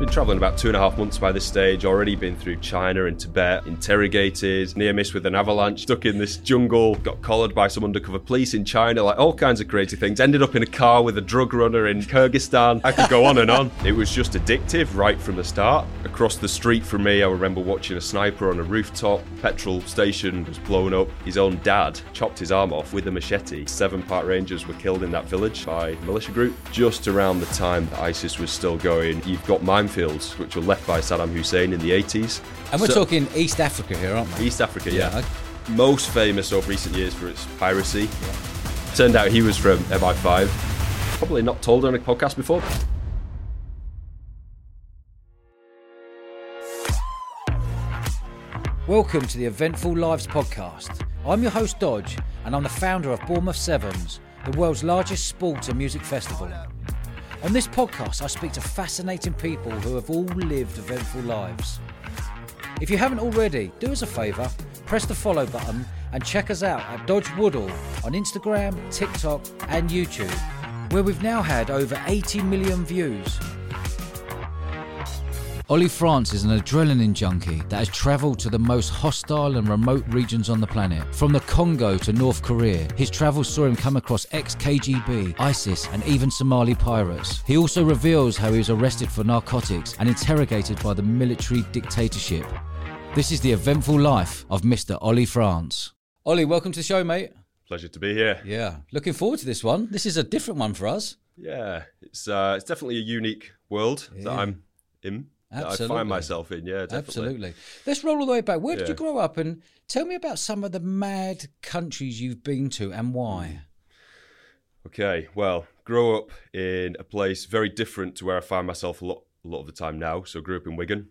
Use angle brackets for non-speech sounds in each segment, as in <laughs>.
Been travelling about two and a half months by this stage, already been through China and Tibet, interrogated, near miss with an avalanche, stuck in this jungle, got collared by some undercover police in China, like all kinds of crazy things. Ended up in a car with a drug runner in Kyrgyzstan. I could go on and on. It was just addictive right from the start. Across the street from me, I remember watching a sniper on a rooftop. Petrol station was blown up. His own dad chopped his arm off with a machete. Seven Park Rangers were killed in that village by militia group. Just around the time that ISIS was still going, you've got minefields which were left by Saddam Hussein in the 80s. And we're So- talking East Africa here, aren't we? East Africa, yeah. Yeah, Most famous over recent years for its piracy. Turned out he was from MI5. Probably not told on a podcast before. Welcome to the Eventful Lives podcast. I'm your host, Dodge, and I'm the founder of Bournemouth Sevens, the world's largest sports and music festival. On this podcast, I speak to fascinating people who have all lived eventful lives. If you haven't already, do us a favour, press the follow button and check us out at Dodge Woodall on Instagram, TikTok, and YouTube, where we've now had over 80 million views. Oli France is an adrenaline junkie that has travelled to the most hostile and remote regions on the planet. From the Congo to North Korea, his travels saw him come across ex KGB, ISIS, and even Somali pirates. He also reveals how he was arrested for narcotics and interrogated by the military dictatorship. This is the eventful life of Mr. Oli France. Oli, welcome to the show, mate. Pleasure to be here. Yeah, looking forward to this one. This is a different one for us. Yeah, it's uh, it's definitely a unique world that I'm in. That I Absolutely. find myself in. Yeah, definitely. Absolutely. Let's roll all the way back. Where did you grow up? And tell me about some of the mad countries you've been to and why. Okay, well, grew up in a place very different to where I find myself a lot, a lot of the time now. So, grew up in Wigan,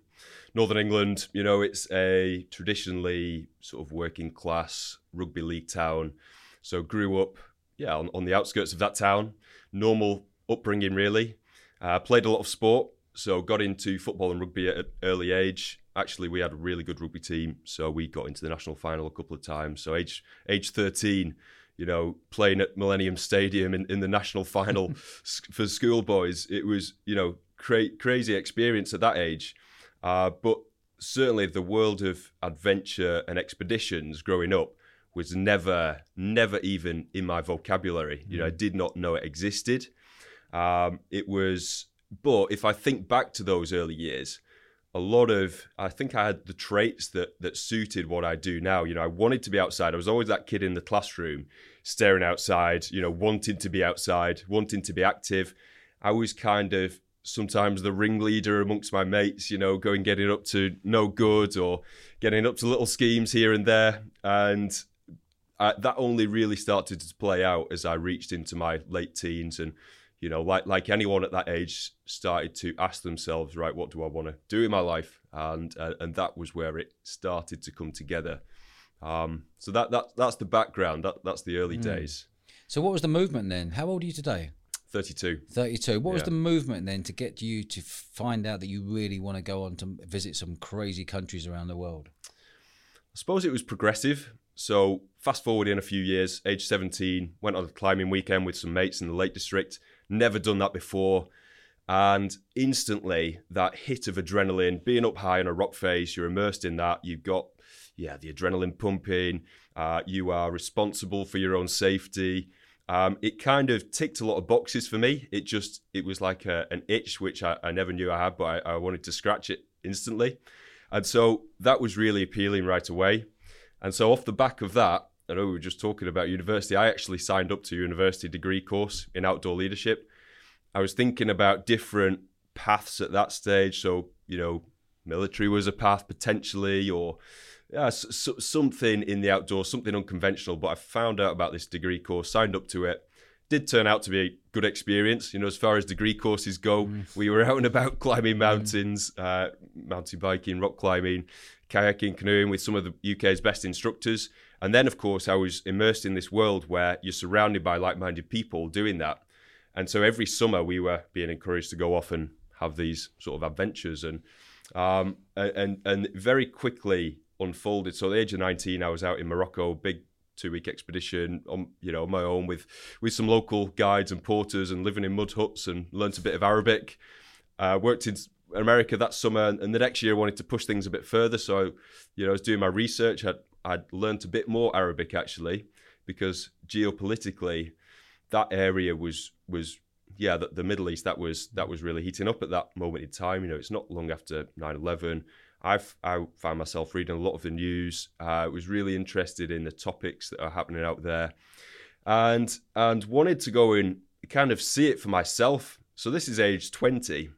Northern England. You know, it's a traditionally sort of working class rugby league town. So, grew up, yeah, on, on the outskirts of that town. Normal upbringing, really. Uh, played a lot of sport, so got into football and rugby at an early age. Actually, we had a really good rugby team, so we got into the national final a couple of times. So, age age thirteen you know, playing at Millennium Stadium in, in the national final <laughs> for schoolboys. It was, you know, cra- crazy experience at that age. Uh, but certainly the world of adventure and expeditions growing up was never, never even in my vocabulary. You know, I did not know it existed. Um, it was, but if I think back to those early years, a lot of I think I had the traits that that suited what I do now. You know, I wanted to be outside. I was always that kid in the classroom, staring outside. You know, wanting to be outside, wanting to be active. I was kind of sometimes the ringleader amongst my mates. You know, going getting up to no good or getting up to little schemes here and there, and I, that only really started to play out as I reached into my late teens and you know like like anyone at that age started to ask themselves right what do I want to do in my life and uh, and that was where it started to come together um, so that that that's the background that that's the early days So, what was the movement then? How old are you today? 32 32. What was the movement then to get you to find out that you really want to go on to visit some crazy countries around the world? I suppose it was progressive. So fast forward in a few years, age 17, went on a climbing weekend with some mates in the Lake District. Never done that before. And instantly, that hit of adrenaline, being up high on a rock face, you're immersed in that. You've got, yeah, the adrenaline pumping. Uh, you are responsible for your own safety. Um, it kind of ticked a lot of boxes for me. It just, it was like a, an itch which I, I never knew I had, but I, I wanted to scratch it instantly. And so that was really appealing right away. And so off the back of that, I know we were just talking about university. I actually signed up to a university degree course in outdoor leadership. I was thinking about different paths at that stage. So, you know, military was a path potentially, or yeah, something in the outdoors, something unconventional. But I found out about this degree course, signed up to it. Did turn out to be a good experience. You know, as far as degree courses go, we were out and about <laughs> climbing mountains, uh, mountain biking, rock climbing, kayaking, canoeing with some of the UK's best instructors. And then, of course, I was immersed in this world where you're surrounded by like minded people doing that. And so every summer we were being encouraged to go off and have these sort of adventures and um, and and very quickly unfolded. So at the age of 19, I was out in Morocco, big two week expedition on you know on my own with with some local guides and porters and living in mud huts and learnt a bit of Arabic. Uh, worked in America that summer, and the next year I wanted to push things a bit further. So, you know, I was doing my research. I'd, I'd learned a bit more Arabic actually, because geopolitically, that area was was yeah, the, the, Middle East that was that was really heating up at that moment in time. You know, it's not long after 9/11. I've I found myself reading a lot of the news. Uh, I was really interested in the topics that are happening out there, and and wanted to go and kind of see it for myself. So this is age 20.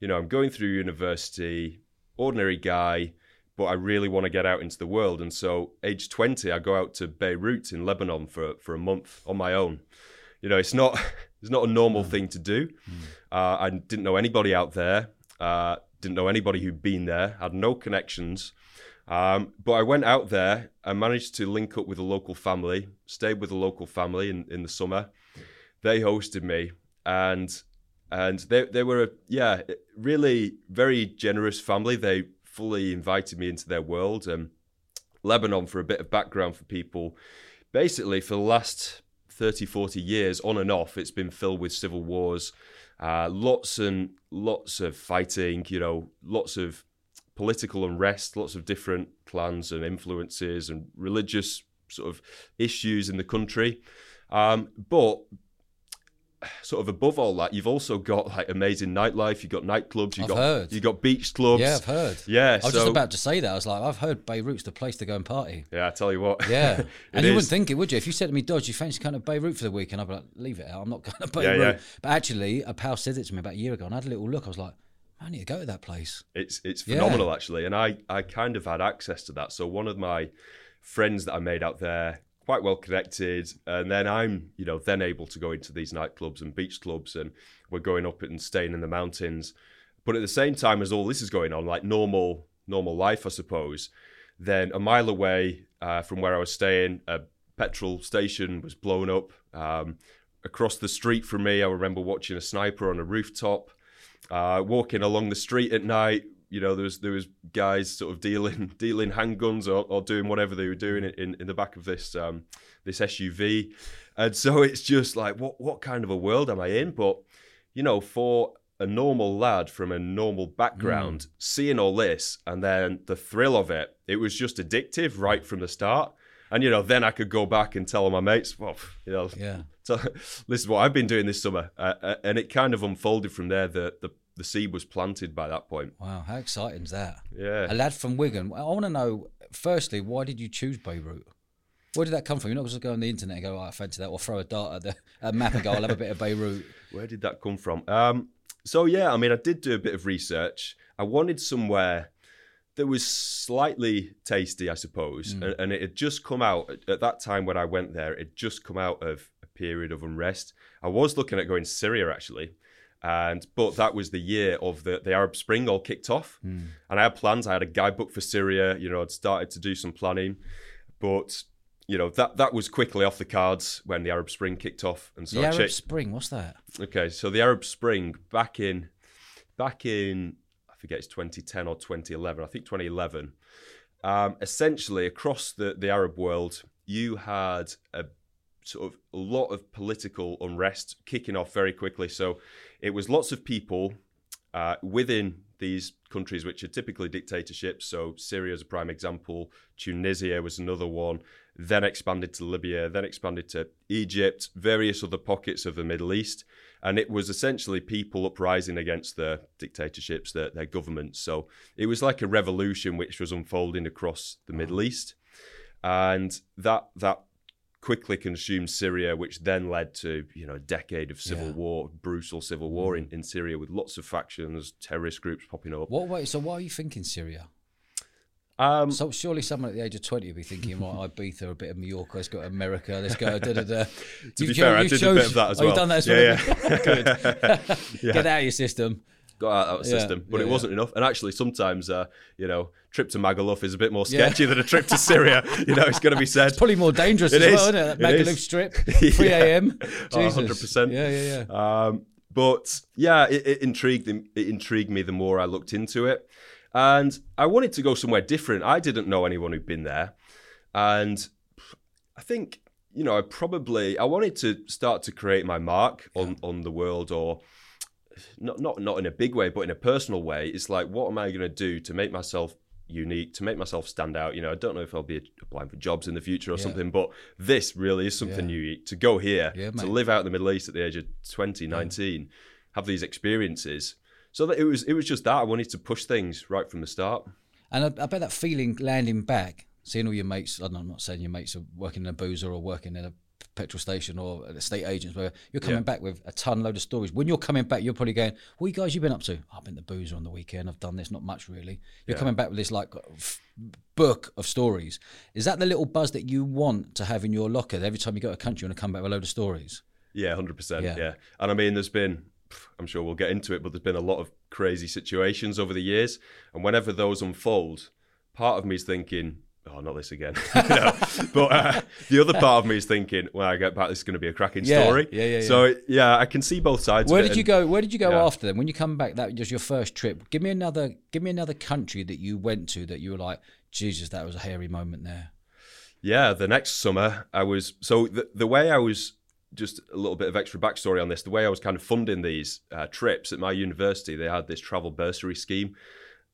You know, I'm going through university, ordinary guy, but I really want to get out into the world. And so, age 20, I go out to Beirut in Lebanon for for a month on my own. You know, it's not <laughs> it's not a normal mm. thing to do. Mm. Uh, I didn't know anybody out there. Uh, didn't know anybody who'd been there. Had no connections. Um, but I went out there and managed to link up with a local family. Stayed with a local family in, in the summer. They hosted me, and and they they were a, yeah really very generous family. They fully invited me into their world. And Lebanon, for a bit of background for people, basically for the last 30, 40 years, on and off, it's been filled with civil wars, uh, lots and lots of fighting, you know, lots of political unrest, lots of different clans and influences and religious sort of issues in the country. Um, but sort of above all that, you've also got like amazing nightlife. You've got nightclubs. You've I've got heard. you got beach clubs. Yeah, I've heard. Yeah, I was so, just about to say that. I was like, I've heard Beirut's the place to go and party. Yeah, I tell you what. Yeah, <laughs> and you is. wouldn't think it, would you? If you said to me, "Dodge, you fancy kind of Beirut for the weekend?" I'd be like, "Leave it out. I'm not <laughs> going to Beirut." Yeah, yeah. But actually, a pal said it to me about a year ago, and I had a little look. I was like. I need to go to that place. It's it's phenomenal yeah. actually, and I I kind of had access to that. So one of my friends that I made out there quite well connected. And then I'm, you know, then able to go into these nightclubs and beach clubs, and we're going up and staying in the mountains. But at the same time as all this is going on, like normal normal life, I suppose. Then a mile away uh, from where I was staying, a petrol station was blown up. Um, across the street from me, I remember watching a sniper on a rooftop. Uh, walking along the street at night, you know, there was there was guys sort of dealing <laughs> dealing handguns or, or doing whatever they were doing in, in the back of this um, this SUV, and so it's just like what what kind of a world am I in? But you know, for a normal lad from a normal background, mm. seeing all this and then the thrill of it, it was just addictive right from the start. And you know, then I could go back and tell my mates, well, you know, yeah. <laughs> So, this is what I've been doing this summer, uh, uh, and it kind of unfolded from there. The the the seed was planted by that point. Wow, how exciting is that? Yeah. A lad from Wigan. I want to know, firstly, why did you choose Beirut? Where did that come from? You're not just go on the internet and go, oh, I fancy that, or throw a dart at the at map and go, I'll have a bit of Beirut. <laughs> Where did that come from? Um, so, yeah, I mean, I did do a bit of research. I wanted somewhere that was slightly tasty, I suppose. Mm. And, and, it had just come out at, at that time when I went there, it had just come out of a period of unrest. I was looking at going to Syria, actually and but that was the year of the, the Arab Spring all kicked off, mm. and I had plans. I had a guidebook for Syria. You know, I'd started to do some planning, but you know that that was quickly off the cards when the Arab Spring kicked off. And so the Arab Spring, what's that? Okay, so the Arab Spring back in back in I forget it's 2010 or 2011. I think 2011. Um, essentially, across the the Arab world, you had a sort of a lot of political unrest kicking off very quickly. So it was lots of people uh, within these countries which are typically dictatorships. So Syria is a prime example. Tunisia was another one. Then expanded to Libya. Then expanded to Egypt. Various other pockets of the Middle East. And it was essentially people uprising against the dictatorships, their, their governments. So it was like a revolution which was unfolding across the Middle East. And that that quickly consumed Syria, which then led to you know a decade of civil yeah. war, brutal civil war mm. in, in Syria with lots of factions, terrorist groups popping up. What way? So why are you thinking Syria? Um, so surely someone at the age of twenty would be thinking, "Well, Ibiza, a bit of Mallorca, let's go to America, let's go." Da, da, da. <laughs> to you, be fair, I did chose, a bit of that as oh, well. You've done that as yeah, well. Yeah. <laughs> Good. <laughs> yeah. Get out of your system got out of that yeah, system, but yeah, it wasn't enough. And actually, sometimes, uh, you know, trip to Magaluf is a bit more sketchy than a trip to Syria. <laughs> you know, it's going to be said. It's probably more dangerous it as is. well, isn't it? Magaluf it Strip, <laughs> 3 a.m. Oh, 100%. Yeah, yeah, yeah. Um, but yeah, it, it intrigued it intrigued me the more I looked into it, and I wanted to go somewhere different. I didn't know anyone who'd been there, and I think you know, I probably I wanted to start to create my mark on on the world or not not not in a big way, but in a personal way. It's like, what am I going to do to make myself unique, to make myself stand out? You know, I don't know if I'll be applying for jobs in the future or Yeah. something, but this really is something Yeah. unique. To go here, Yeah, to live out in the Middle East at the age of 20, 19, have these experiences. So that it was it was just that I wanted to push things right from the start. And I, I bet that feeling landing back, seeing all your mates, I'm not saying your mates are working in a boozer or working in a petrol station or at estate agents where you're coming Yeah. back with a ton load of stories. When you're coming back, you're probably going, What you guys you been up to? "Oh, I've been to boozer on the weekend, I've done this, not much really. You're Yeah. coming back with this like f- book of stories. Is that the little buzz that you want to have in your locker? Every time you go to a country, you want to come back with a load of stories. Yeah, hundred percent. Yeah. Yeah, and I mean, there's been, I'm sure we'll get into it, but there's been a lot of crazy situations over the years, and whenever those unfold, part of me is thinking, oh, not this again. <laughs> You know? but uh, the other part of me is thinking, when I get back, this is going to be a cracking Yeah, story. yeah, yeah, yeah. So yeah, I can see both sides. Where of it, did you and- go? Where did you go yeah. after then? When you come back, that was your first trip. Give me another. Give me another country that you went to that you were like, Jesus, that was a hairy moment there. Yeah, the next summer I was so the the way I was just a little bit of extra backstory on this. The way I was kind of funding these uh, trips at my university, they had this travel bursary scheme,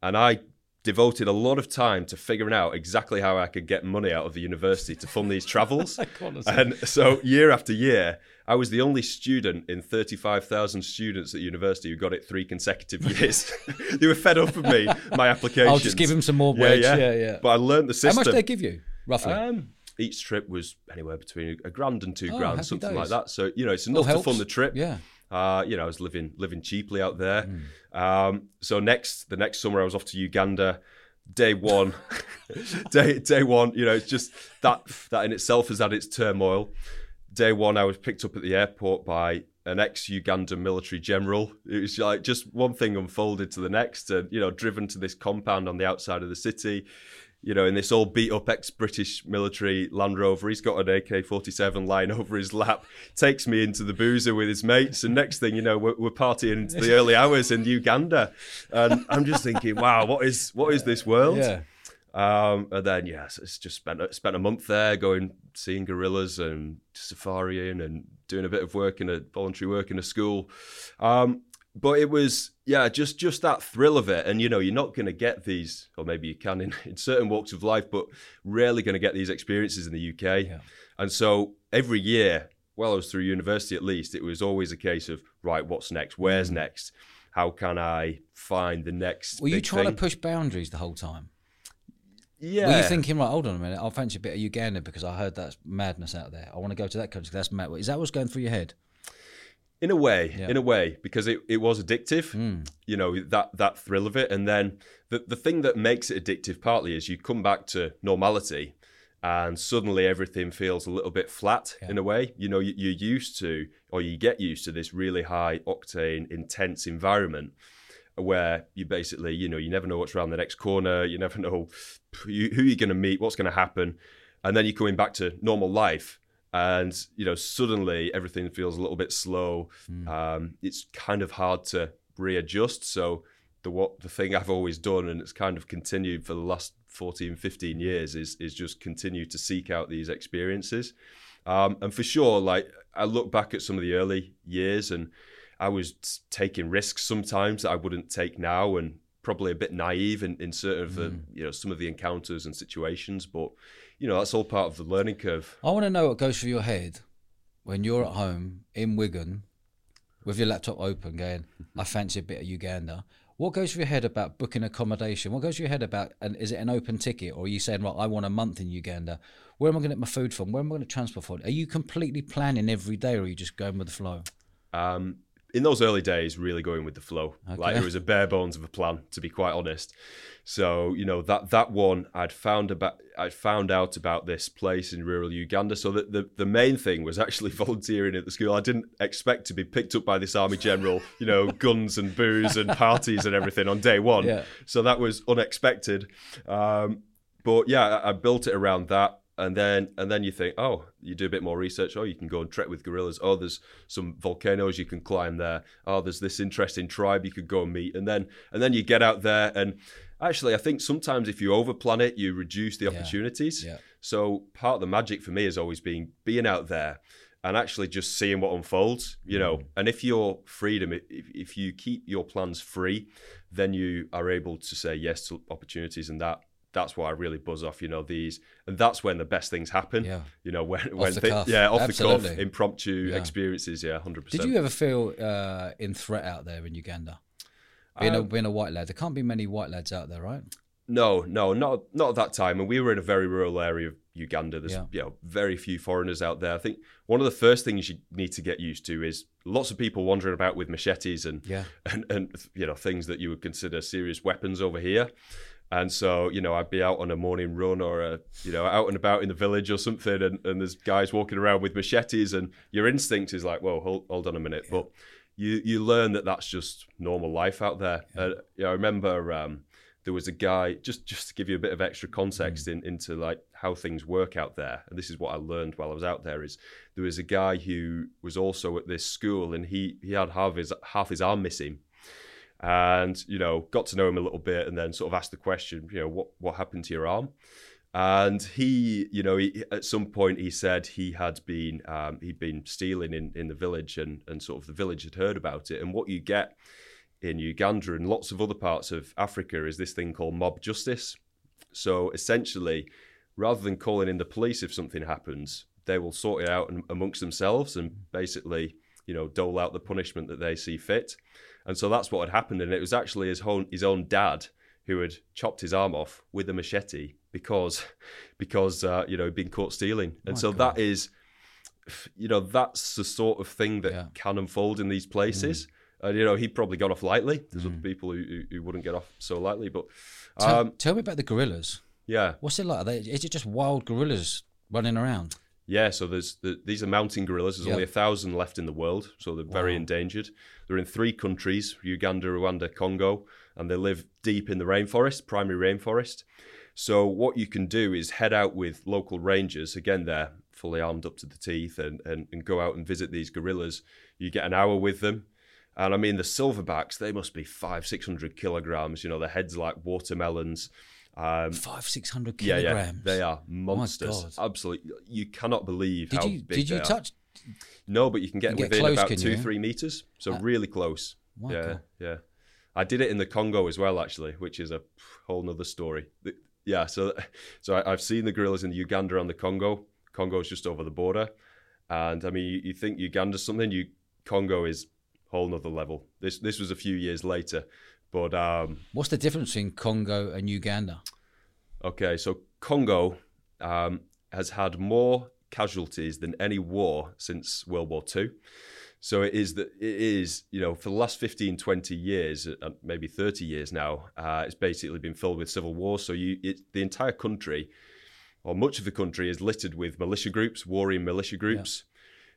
and I devoted a lot of time to figuring out exactly how I could get money out of the university to fund these travels. <laughs> and so year after year, I was the only student in 35,000 students at university who got it three consecutive years. <laughs> <laughs> they were fed up with me, my applications. I'll just give him some more Yeah, yeah. Yeah, yeah. But I learned the system. How much did they give you roughly? Um, each trip was anywhere between a grand and two Oh, grand, something days. like that. So you know, it's enough to fund the trip. Yeah. Uh, you know, I was living living cheaply out there. Hmm. Um, so next, the next summer, I was off to Uganda. Day one, <laughs> day day one. You know, it's just that that in itself has had its turmoil. Day one, I was picked up at the airport by an ex-Ugandan military general. It was like just one thing unfolded to the next, and you know, driven to this compound on the outside of the city you know, in this all beat up ex British military Land Rover. He's got an AK 47 lying over his lap, takes me into the boozer with his mates. And next thing you know, we're, we're partying into the early hours in Uganda. And I'm just thinking, wow, what is what is this world? Yeah. Um, and then, yes, it's just spent, spent a month there going, seeing gorillas and safariing and doing a bit of work in a voluntary work in a school. Um, but it was yeah just just that thrill of it and you know you're not going to get these or maybe you can in, <laughs> in certain walks of life but rarely going to get these experiences in the uk Yeah. and so every year while i was through university at least it was always a case of right what's next where's mm. next how can i find the next Were you trying thing? to push boundaries the whole time? yeah Were you thinking, right, hold on a minute, I'll fancy a bit of Uganda because I heard that's madness out there. I want to go to that country that's mad. Is that what's going through your head? In a way Yeah. in a way because it, it was addictive hmm. you know that that thrill of it. And then the, the thing that makes it addictive partly is you come back to normality and suddenly everything feels a little bit flat in a way. You know you, you're used to or you get used to this really high octane intense environment where you basically you know you never know what's around the next corner. You never <laughs> know who who you're going to meet what's going to happen. And then you're coming back to normal life and you know suddenly everything feels a little bit slow. Um, it's kind of hard to readjust. So the what the thing i've always done and it's kind of continued for the last 14 15 years is is just continue to seek out these experiences. Um, and for sure like i look back at some of the early years and i was taking risks sometimes that i wouldn't take now and probably a bit naive in, in certain of the you know some of the encounters and situations. But you know that's all part of the learning curve I want to know what goes through your head when you're at home in Wigan with your laptop open going, I fancy a bit of Uganda. What goes through your head about booking accommodation? What goes through your head about, and is it an open ticket or are you saying, right, I want a month in Uganda? Where am I going to get my food from? Where am I going to transport from? Are you completely planning every day or are you just going with the flow? um, in those early days, really going with the flow. Like it was a bare bones of a plan, to be quite honest. So you know that that one I'd found about I'd found out about this place in rural Uganda. So that the the main thing was actually <laughs> volunteering at the school. I didn't expect to be picked up by this army general, you know, <laughs> guns and booze and parties and everything on day one. Yeah. So that was unexpected. Um, but yeah, I, I built it around that. And then, and then you think, oh, you do a bit more research. Oh, you can go and trek with gorillas. Oh, there's some volcanoes you can climb there. Oh, there's this interesting tribe you could go and meet. And then, and then you get out there. And actually, I think sometimes if you overplan it, you reduce the opportunities. Yeah. So part of the magic for me has always been being out there and actually just seeing what unfolds, you know. Mm. And if your freedom, if, if you keep your plans free, then you are able to say yes to opportunities, and that that's what I really buzz off, you know. These, and that's when the best things happen, Yeah. you know. When when yeah, off the cuff, impromptu Yeah. experiences, yeah, hundred percent. Did you ever feel uh, in threat out there in Uganda? Being, a, Um, being a white lad, there can't be many white lads out there, right? No, no, not not at that time. And we were in a very rural area of Uganda. There's Yeah. you know very few foreigners out there. I think one of the first things you need to get used to is lots of people wandering about with machetes and Yeah. and, and you know things that you would consider serious weapons over here. And so, you know, I'd be out on a morning run or a, you know, out and about in the village or something, and, and there's guys walking around with machetes, and your instinct is like, whoa, hold, hold on a minute. But you you learn that that's just normal life out there. Uh, you know, I remember um, there was a guy just just to give you a bit of extra context in, into like how things work out there, and this is what I learned while I was out there is there was a guy who was also at this school, and he he had half his half his arm missing and you know got to know him a little bit and then sort of asked the question you know what what happened to your arm? And he you know he, at some point he said he had been um, he'd been stealing in in the village and and sort of the village had heard about it. And what you get in Uganda and lots of other parts of Africa is this thing called mob justice. So essentially rather than calling in the police if something happens they will sort it out amongst themselves and basically you know dole out the punishment that they see fit and so that's what had happened. And it was actually his own, his own dad who had chopped his arm off with a machete because, because uh, you know, he'd been caught stealing. And My so God. that is, you know, that's the sort of thing that Yeah. can unfold in these places. And, you know, he probably got off lightly. There's other people who, who, who wouldn't get off so lightly. But Tell, um, tell me about the gorillas. yeah, What's it like? Are they, is it just wild gorillas running around? Yeah, so there's the, these are mountain gorillas. There's Yep. only a thousand left in the world, so they're very endangered. They're in three countries: Uganda, Rwanda, Congo, and they live deep in the rainforest, primary rainforest. So what you can do is head out with local rangers. Again, they're fully armed up to the teeth, and and, and go out and visit these gorillas. You get an hour with them. And I mean, the silverbacks, they must be five, 600 kilograms. You know, their heads like watermelons. Um, Five, six hundred yeah, kilograms. yeah, yeah, they are monsters. God. Absolutely, you cannot believe Did how you big did you they are. touch? No, but you can get You within close, about two, you? three meters. So really close. Yeah, God. yeah. I did it in the Congo as well, actually, which is a whole nother story. Yeah, so so I, I've seen the gorillas in Uganda and the Congo. Congo's just over the border, and I mean, you, you think Uganda's something, you Congo is whole nother level. This this was a few years later, but um, What's the difference between Congo and Uganda? Okay, so Congo um, has had more casualties than any war since World War II. So it is that it is, you know, for the last 15, 20 years, uh, maybe 30 years now, uh, it's basically been filled with civil war. So you, it, the entire country, or much of the country, is littered with militia groups, warring militia groups,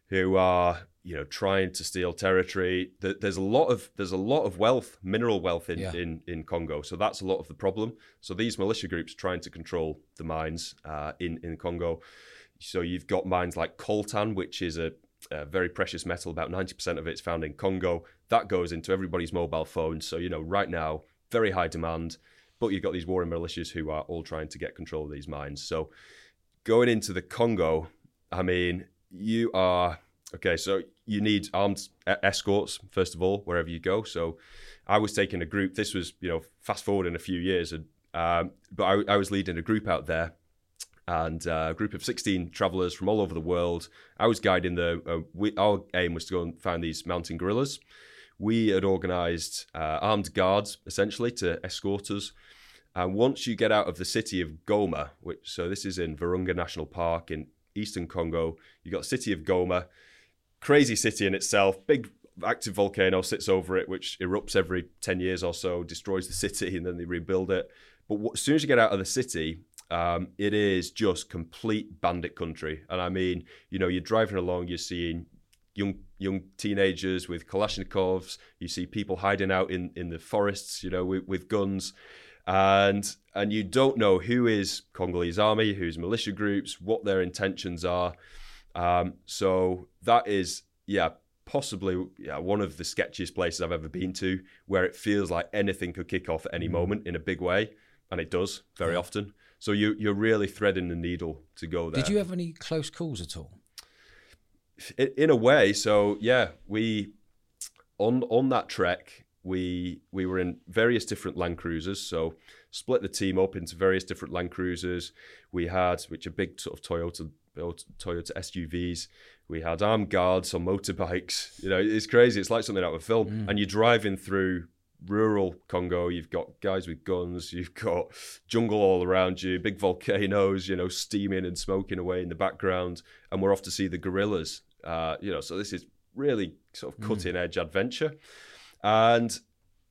who are, you know, trying to steal territory. There's a lot of there's a lot of wealth, mineral wealth in, Yeah. in in Congo. So that's a lot of the problem. So these militia groups trying to control the mines uh, in in Congo. So you've got mines like coltan, which is a, a very precious metal. About ninety percent of it's found in Congo. That goes into everybody's mobile phones. So you know, right now, very high demand. But you've got these warring militias who are all trying to get control of these mines. So going into the Congo, I mean, you are okay. So you need armed escorts first of all wherever you go. So I was taking a group. This was you know fast forward in a few years, and um, but I, I was leading a group out there, and uh, a group of sixteen travelers from all over the world. I was guiding the. Uh, we, our aim was to go and find these mountain gorillas. We had organised uh, armed guards essentially to escort us. And once you get out of the city of Goma, which so this is in Virunga National Park in eastern Congo, you got city of Goma, crazy city in itself, big active volcano sits over it, which erupts every ten years or so, destroys the city, and then they rebuild it. But wh- as soon as you get out of the city, um, it is just complete bandit country, and I mean, you know, you're driving along, you're seeing young young teenagers with Kalashnikovs. You see people hiding out in, in the forests, you know, with, with guns, and and you don't know who is Congolese army, who's militia groups, what their intentions are. Um, so that is, yeah, possibly yeah one of the sketchiest places I've ever been to, where it feels like anything could kick off at any moment in a big way, and it does very often. So you you're really threading the needle to go there. Did you have any close calls at all? in, in a way, so yeah, we on on that trek we we were in various different Land Cruisers. So split the team up into various different Land Cruisers. We had which are big sort of Toyota Toyota SUVs. We had armed guards on motorbikes. <laughs> You know, it's crazy. It's like something out of a film. Mm. And you're driving through rural Congo. You've got guys with guns. You've got jungle all around you. Big volcanoes. You know, steaming and smoking away in the background. And we're off to see the gorillas. Uh, you know, so this is really sort of Mm. cutting edge adventure. And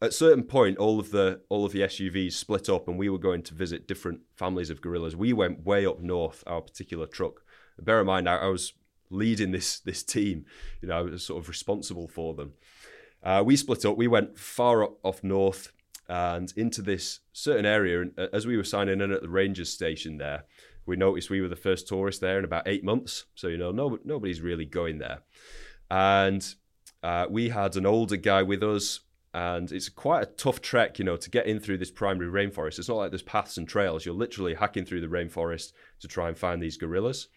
at a certain point, all of the all of the SUVs split up, and we were going to visit different families of gorillas. We went way up north. Our particular truck. Bear in mind, I, I was leading this this team. You know, I was sort of responsible for them. Uh, we split up. We went far up, off north and into this certain area. And uh, as we were signing in at the rangers station there, we noticed we were the first tourists there in about eight months. So you know, no, nobody's really going there. And uh, we had an older guy with us, and it's quite a tough trek, you know, to get in through this primary rainforest. It's not like there's paths and trails. You're literally hacking through the rainforest to try and find these gorillas.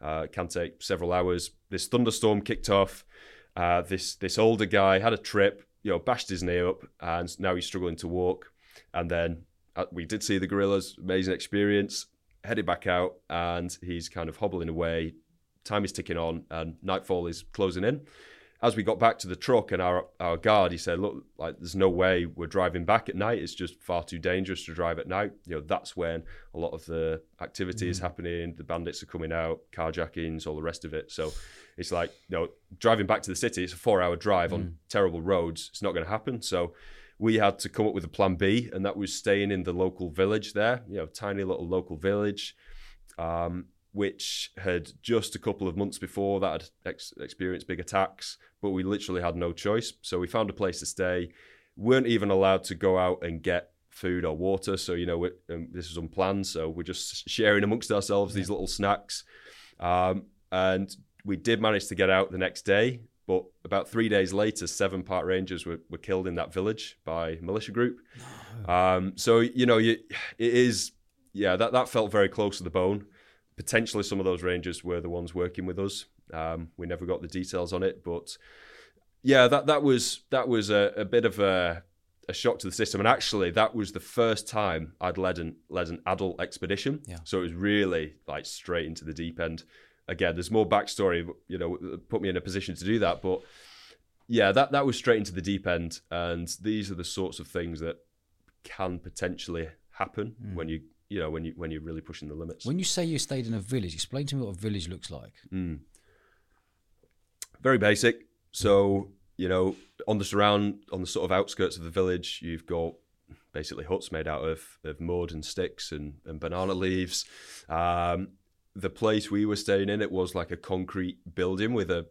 Uh, can take several hours. This thunderstorm kicked off. Uh, this this older guy had a trip, you know, bashed his knee up, and now he's struggling to walk. And then uh, we did see the gorillas, amazing experience. Headed back out, and he's kind of hobbling away. Time is ticking on, and nightfall is closing in. As we got back to the truck, and our our guard, he said, "Look, like there's no way we're driving back at night. It's just far too dangerous to drive at night. You know, that's when a lot of the activity is happening. The bandits are coming out, carjackings, all the rest of it. So it's like, you know, driving back to the city, it's a four hour drive on terrible roads. It's not going to happen. So we had to come up with a plan B, and that was staying in the local village there, you know, tiny little local village, um, which had just a couple of months before that had ex- experienced big attacks, but we literally had no choice. So we found a place to stay. weren't even allowed to go out and get food or water. So, you know, um, this was unplanned. So we're just sharing amongst ourselves these little snacks. Um, and we did manage to get out the next day. But about three days later, seven park rangers were, were killed in that village by militia group. Um, so, you know, you, it is, yeah, that, that felt very close to the bone. Potentially some of those rangers were the ones working with us. Um, we never got the details on it, but yeah, that, that was that was a, a bit of a, a shock to the system. And actually, that was the first time I'd led an led an adult expedition. Yeah. So it was really like straight into the deep end. Again, there's more backstory, you know, put me in a position to do that. But yeah, that that was straight into the deep end. And these are the sorts of things that can potentially happen when you you know when you when you're really pushing the limits. When you say you stayed in a village, explain to me what a village looks like. Mm. Very basic. So, you know, on the surround, on the sort of outskirts of the village, you've got basically huts made out of, of mud and sticks and, and banana leaves. Um, the place we were staying in, it was like a concrete building with a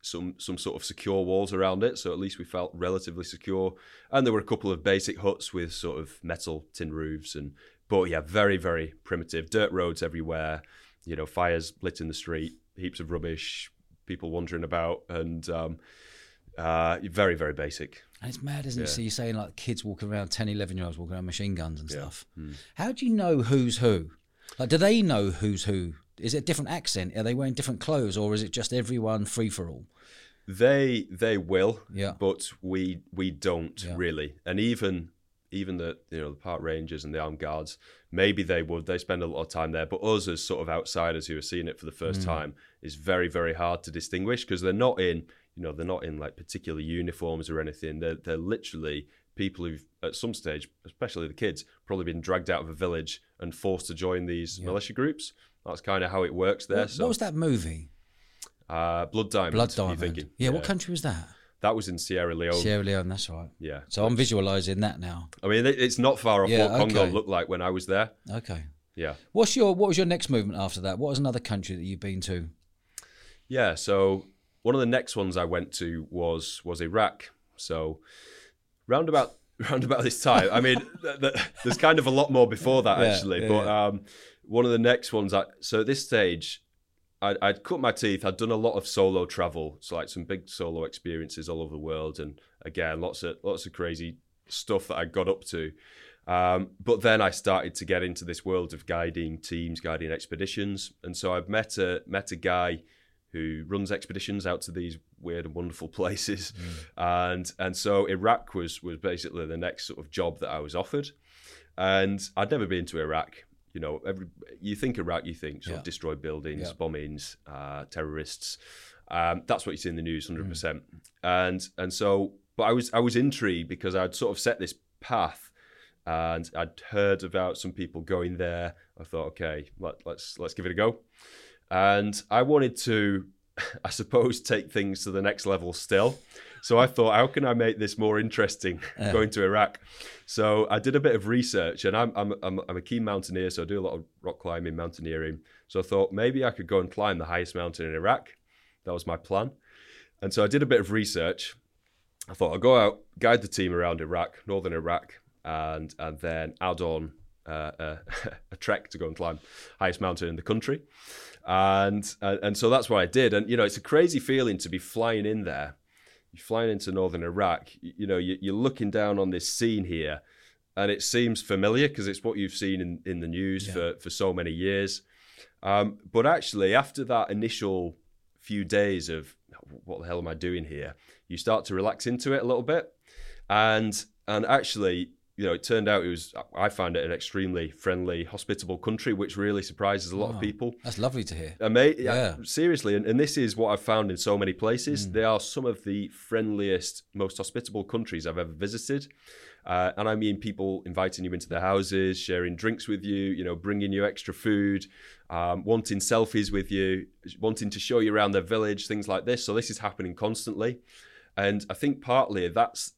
some some sort of secure walls around it. So at least we felt relatively secure. And there were a couple of basic huts with sort of metal tin roofs and but yeah, very, very primitive. Dirt roads everywhere, you know, fires lit in the street, heaps of rubbish, people wandering about, and um, uh, very, very basic. And it's mad, isn't it? So you're saying like kids walking around, 10, 11 year olds walking around machine guns and Yeah. stuff. Mm. How do you know who's who? Like, do they know who's who? Is it a different accent? Are they wearing different clothes, or is it just everyone free for all? They they will, Yeah. but we we don't Yeah. really. And even even the you know the park rangers and the armed guards, maybe they would. They spend a lot of time there, but us as sort of outsiders who are seeing it for the first Mm. time is very very hard to distinguish because they're not in you know they're not in like particular uniforms or anything. They're they're literally people who've at some stage, especially the kids, probably been dragged out of a village and forced to join these Yeah. militia groups. That's kind of how it works there. What, so what was that movie? uh, Blood Diamond. Blood Diamond. thinking. Yeah, what country was that? That was in Sierra Leone. Sierra Leone, that's right. Yeah. So I'm visualizing that now. I mean, it's not far off Yeah, what Congo okay. looked like when I was there. Okay. Yeah. What's your what was your next movement after that? What was another country that you've been to? Yeah. So one of the next ones I went to was was Iraq. So round about <laughs> round about this time. I mean, th- th- there's kind of a lot more before that <laughs> Yeah, actually. yeah, but um, one of the next ones. I, so at this stage, I'd, I'd cut my teeth. I'd done a lot of solo travel, so like some big solo experiences all over the world, and again, lots of lots of crazy stuff that I got up to. Um, but then I started to get into this world of guiding teams, guiding expeditions, and so I've met a met a guy who runs expeditions out to these weird and wonderful <laughs> places, and and so Iraq was was basically the next sort of job that I was offered, and I'd never been to Iraq. You know, every you think Iraq, you think sort Yeah. of destroyed buildings, Yeah. bombings, uh, terrorists. Um, that's what you see in the news, hundred percent. And and so, but I was I was intrigued because I'd sort of set this path, and I'd heard about some people going there. I thought, okay, let, let's let's give it a go. And I wanted to, <laughs> I suppose, take things to the next level still. So I thought, how can I make this more interesting <laughs> going to Iraq? So I did a bit of research, and I'm, I'm, I'm, I'm a keen mountaineer, so I do a lot of rock climbing, mountaineering. So I thought maybe I could go and climb the highest mountain in Iraq. That was my plan. And so I did a bit of research. I thought I'll go out, guide the team around Iraq, northern Iraq, and and then add on uh, a, <laughs> a trek to go and climb highest mountain in the country. And, and and so that's what I did. And you know, it's a crazy feeling to be flying in there. You're flying into northern Iraq. You, know, you, you're looking down on this scene here, and it seems familiar because it's what you've seen in, in the news for, for so many years. Um, but actually, after that initial few days of what the hell am I doing here, you start to relax into it a little bit, and and actually, you know, it turned out it was I found it an extremely friendly, hospitable country, which really surprises a lot of people. That's lovely to hear. Ama- Yeah. yeah. seriously, and, and this is what I've found in so many places. They are some of the friendliest, most hospitable countries I've ever visited. Uh, and I mean people inviting you into their houses, sharing drinks with you, you know, bringing you extra food, um, wanting selfies with you, wanting to show you around their village, things like this. So this is happening constantly. And I think partly that's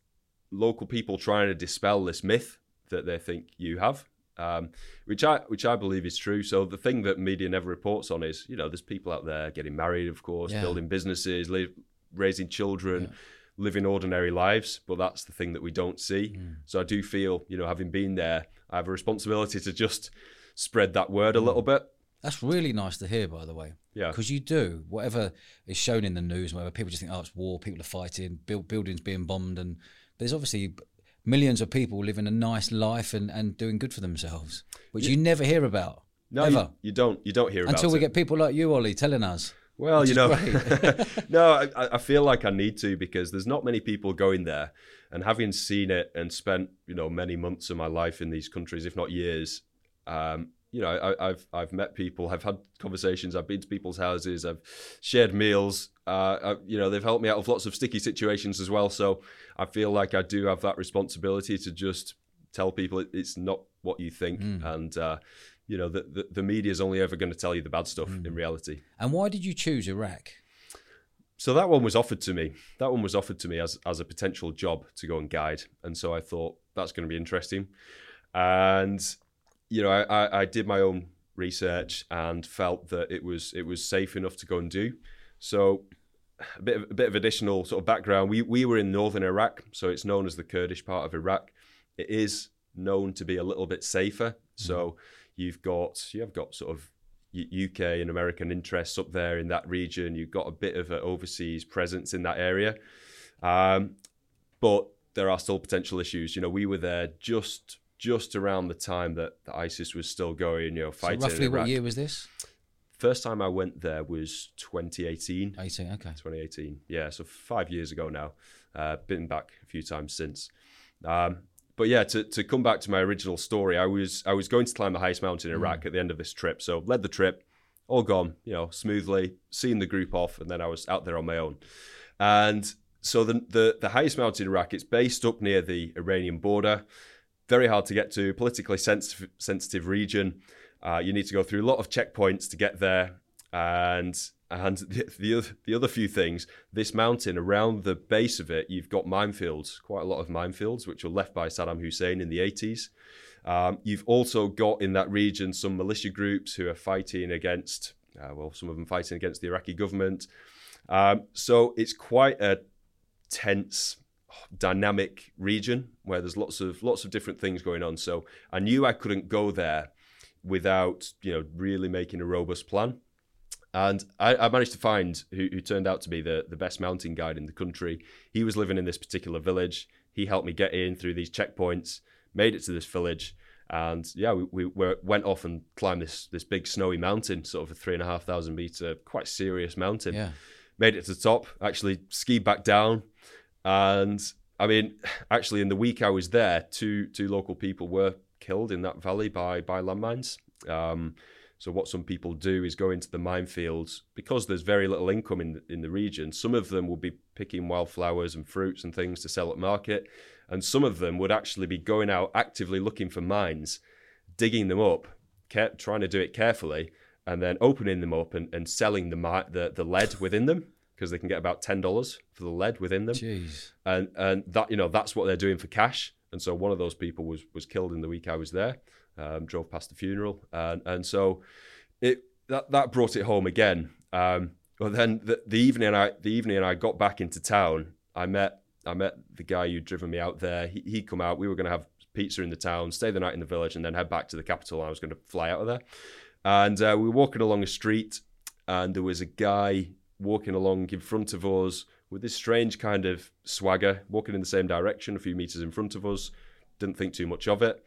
local people trying to dispel this myth that they think you have, um, which I which I believe is true. So the thing that media never reports on is, you know, there's people out there getting married, of course, Yeah. building businesses, raising children, living ordinary lives. But that's the thing that we don't see. Mm. So I do feel, you know, having been there, I have a responsibility to just spread that word Mm. a little bit. That's really nice to hear, by the way. Yeah. Because you do whatever is shown in the news, whatever people just think, oh, it's war, people are fighting, build, buildings being bombed, and there's obviously millions of people living a nice life and, and doing good for themselves, which you never hear about. No, you, you don't. You don't hear about it. Until we it. get people like you, Oli, telling us. Well, you know, <laughs> no, I, I feel like I need to because there's not many people going there, and having seen it and spent you know many months of my life in these countries, if not years, um, you know, I, I've I've met people, I've had conversations, I've been to people's houses, I've shared meals. Uh, I, you know, they've helped me out of lots of sticky situations as well. So I feel like I do have that responsibility to just tell people it, it's not what you think, and uh, you know, the, the the media is only ever going to tell you the bad stuff in reality. And why did you choose Iraq? So that one was offered to me. That one was offered to me as as a potential job to go and guide, and so I thought that's going to be interesting. And you know, I, I, I did my own research and felt that it was it was safe enough to go and do. So a bit of, a bit of additional sort of background. We we were in northern Iraq, so it's known as the Kurdish part of Iraq. It is known to be a little bit safer. So you've got you have got sort of UK and American interests up there in that region. You've got a bit of an overseas presence in that area, um, but there are still potential issues. You know, we were there just just around the time that, that ISIS was still going. You know, So fighting. roughly in what year was this? First time I went there was 2018. 18, okay. 2018. Yeah, so five years ago now. Uh, been back a few times since. Um, but yeah, to, to come back to my original story, I was I was going to climb the highest mountain in Iraq at the end of this trip. So led the trip, all gone, you know, smoothly, seeing the group off, and then I was out there on my own. And so the the, the highest mountain in Iraq, it's based up near the Iranian border. Very hard to get to, politically sensitive sensitive region. Uh, you need to go through a lot of checkpoints to get there, and and the, the other the other few things. This mountain around the base of it, you've got minefields, quite a lot of minefields, which were left by Saddam Hussein in the 80s. Um, you've also got in that region some militia groups who are fighting against, uh, well, some of them fighting against the Iraqi government. Um, so it's quite a tense, dynamic region where there's lots of lots of different things going on. So I knew I couldn't go there without you know really making a robust plan. And I, I managed to find who, who turned out to be the, the best mountain guide in the country. He was living in this particular village. He helped me get in through these checkpoints, made it to this village, And yeah, we, we were, went off and climbed this this big snowy mountain, sort of a three and a half thousand meter, quite serious mountain. Yeah. Made it to the top. Actually skied back down, and I mean, <sighs> actually, in the week I was there, two two local people were killed in that valley by by landmines. Um, so what some people do is go into the minefields because there's very little income in the, in the region. Some of them will be picking wildflowers and fruits and things to sell at market, and some of them would actually be going out actively looking for mines, digging them up, care, trying to do it carefully, and then opening them up and, and selling the, the the lead within them because they can get about ten dollars for the lead within them. Jeez. And and that you know that's what they're doing for cash. And so one of those people was was killed in the week I was there. Um, drove past the funeral, and and so it that that brought it home again. Um, well, then the, the evening I the evening I got back into town, I met I met the guy who'd driven me out there. He he'd come out. We were going to have pizza in the town, stay the night in the village, and then head back to the capital. I was going to fly out of there, and uh, we were walking along a street, and there was a guy walking along in front of us with this strange kind of swagger, walking in the same direction, a few meters in front of us. Didn't think too much of it.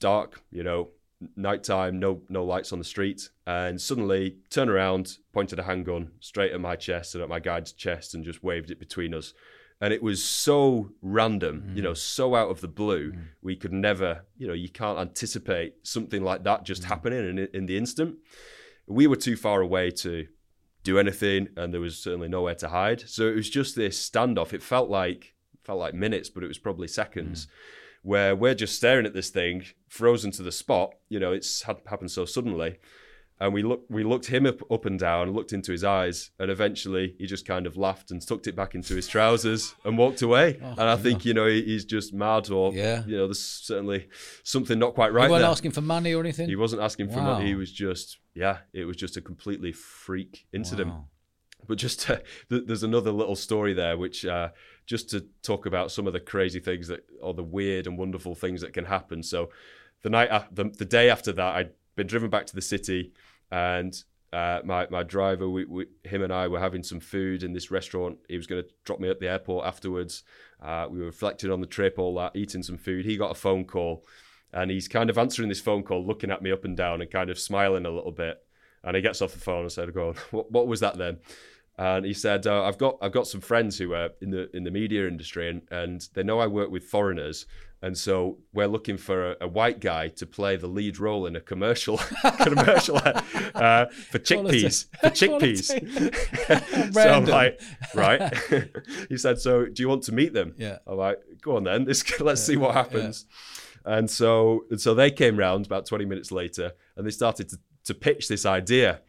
Dark, you know, nighttime, no no lights on the street, and suddenly turned around, pointed a handgun straight at my chest and at my guide's chest, and just waved it between us. And it was so random, mm. you know, so out of the blue. Mm. We could never, you know, you can't anticipate something like that just mm. happening in, in the instant. We were too far away to do anything, and there was certainly nowhere to hide. So it was just this standoff. It felt like felt like minutes, but it was probably seconds. Mm where we're just staring at this thing, frozen to the spot. You know, it's had, happened so suddenly. And we looked, we looked him up, up and down, looked into his eyes, and eventually he just kind of laughed and tucked it back into his trousers and walked away. Oh, and I think you know he's just mad, or yeah. you know, there's certainly something not quite right. He wasn't there. asking for money or anything. He wasn't asking for money. He was just, yeah, it was just a completely freak incident. Wow. But just to, <laughs> there's another little story there, which uh, just to talk about some of the crazy things that, or the weird and wonderful things that can happen. So, the night, the, the day after that, I'd been driven back to the city, and uh, my my driver, we, we, him and I were having some food in this restaurant. He was going to drop me at the airport afterwards. Uh, we were reflecting on the trip, all that, eating some food. He got a phone call, and he's kind of answering this phone call, looking at me up and down, and kind of smiling a little bit. And he gets off the phone and said, "Go on, <laughs> what, what was that then?" And he said, uh, "I've got I've got some friends who are in the in the media industry, and, and they know I work with foreigners, and so we're looking for a, a white guy to play the lead role in a commercial <laughs> commercial uh, for <laughs> chickpeas for <laughs> chickpeas." so I'm like, right? he said, "So do you want to meet them?" Yeah. I'm like, "Go on then. This, let's yeah. see what happens." Yeah. And so and so they came round about 20 minutes later, and they started to to pitch this idea